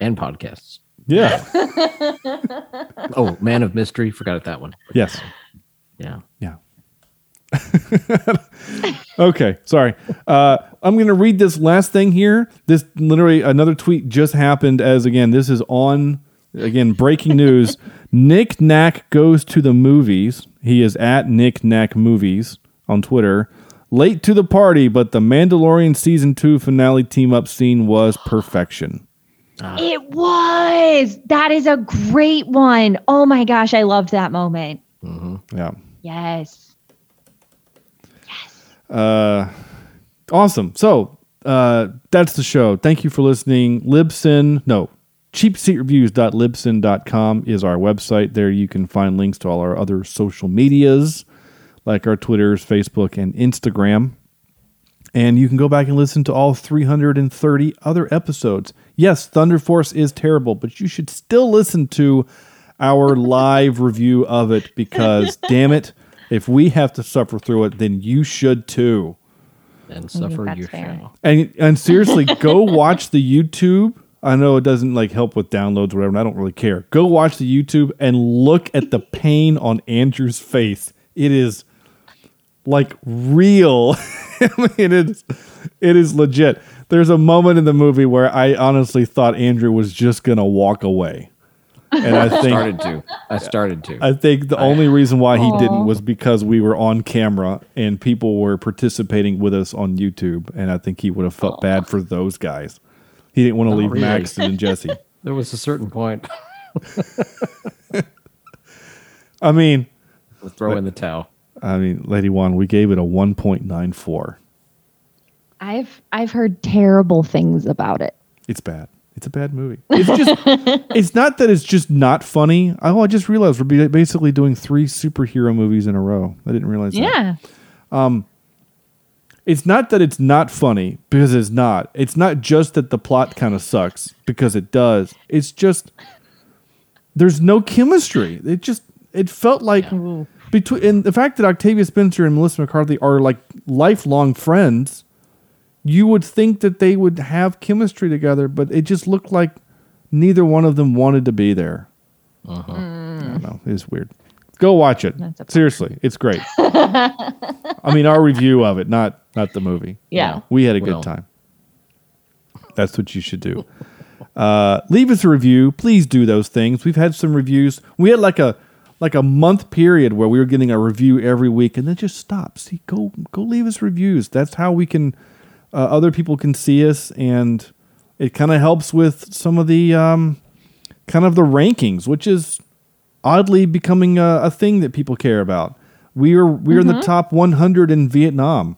S6: and podcasts.
S5: yeah.
S6: Oh, Man of Mystery. Forgot it, that one.
S5: yes.
S6: Yeah.
S5: Yeah. okay, sorry. Uh, I'm going to read this last thing here. This literally another tweet just happened. As again, this is on again breaking news. Nick Knack goes to the movies. He is at Nick Knack Movies on Twitter. Late to the party, but the Mandalorian season two finale team up scene was perfection.
S4: It was. That is a great one. Oh my gosh, I loved that moment.
S5: Yeah.
S4: Yes. Yes.
S5: Uh, awesome. So uh, that's the show. Thank you for listening. Libsyn, no, cheapseatreviews.libsyn.com is our website. There you can find links to all our other social medias, like our Twitters, Facebook, and Instagram. And you can go back and listen to all 330 other episodes. Yes, Thunder Force is terrible, but you should still listen to our live review of it because, damn it, if we have to suffer through it, then you should too.
S6: And suffer
S4: that's
S6: you
S4: fair.
S6: shall.
S5: And and seriously, go watch the YouTube. I know it doesn't like help with downloads or whatever. And I don't really care. Go watch the YouTube and look at the pain on Andrew's face. It is like real. I mean, it is it is legit. There's a moment in the movie where I honestly thought Andrew was just gonna walk away. And I think
S6: Started to. I started to.
S5: I think the only reason why he didn't was because we were on camera and people were participating with us on YouTube, and I think he would have felt bad for those guys. He didn't want to leave
S6: really?
S5: Maxton and Jesse.
S6: there was a certain point.
S5: I mean,
S6: Throw in the towel.
S5: I mean, Lady One, we gave it a one point nine four.
S4: I've I've heard terrible things about it.
S5: It's bad. It's a bad movie. It's just. it's not that it's just not funny. Oh, I just realized we're be- basically doing three superhero movies in a row. I didn't realize that.
S4: Yeah.
S5: Um, it's not that it's not funny because it's not. It's not just that the plot kind of sucks because it does. It's just there's no chemistry. It just it felt like between and the fact that Octavia Spencer and Melissa McCarthy are like lifelong friends, you would think that they would have chemistry together, but it just looked like neither one of them wanted to be there. Uh-huh. I don't know. It's weird. Go watch it.
S4: That's a bummer.
S5: Seriously, it's great. I mean, our review of it, not not the movie.
S4: Yeah.
S5: we had a
S6: Well.
S5: good time. That's what you should do. Uh, leave us a review. Please do those things. We've had some reviews. We had like a like a month period where we were getting a review every week, and then just stop. See, go go leave us reviews. That's how we can uh, other people can see us and it kind of helps with some of the um, kind of the rankings, which is oddly becoming a, a thing that people care about. We are we're in the
S4: Mhm.
S5: top 100 in Vietnam.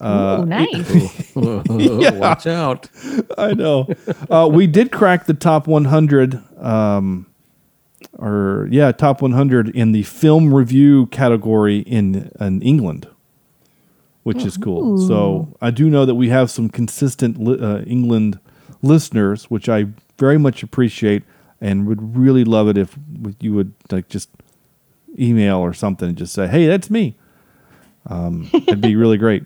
S5: Uh,
S4: Ooh, nice.
S6: Watch out.
S5: I know. Uh, we did crack the top 100, um, or yeah, top 100 in the film review category in in England, which is cool. So I do know that we have some consistent li- uh, England listeners, which I very much appreciate, and would really love it if you would like just email or something and just say, "Hey, that's me." Um, it'd be really great.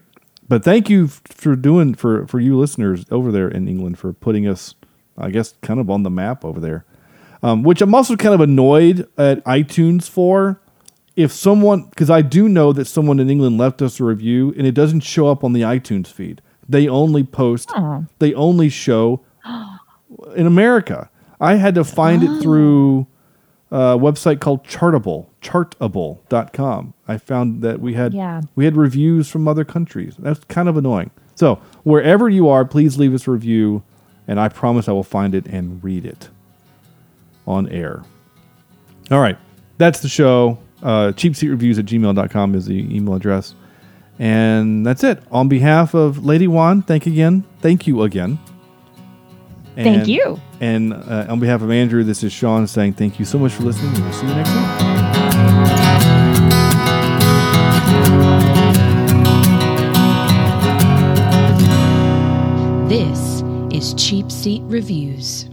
S5: But thank you for doing for for you listeners over there in England for putting us, I guess, kind of on the map over there. Um, which I'm also kind of annoyed at iTunes for. If someone, because I do know that someone in England left us a review and it doesn't show up on the iTunes feed. They only post,
S4: Oh.
S5: they only show in America. I had to find it through a website called Chartable, chartable.com. I found that we had
S4: Yeah.
S5: we had reviews from other countries. That's kind of annoying. So, wherever you are, please leave us a review and I promise I will find it and read it on air. All right. That's the show. Uh, cheapseatreviews at gmail.com is the email address. And that's it. On behalf of Lady One, thank again. Thank you again.
S4: Thank you.
S5: And uh, on behalf of Andrew, this is Sean saying thank you so much for listening. We'll see you next week.
S3: This is Cheap Seat Reviews.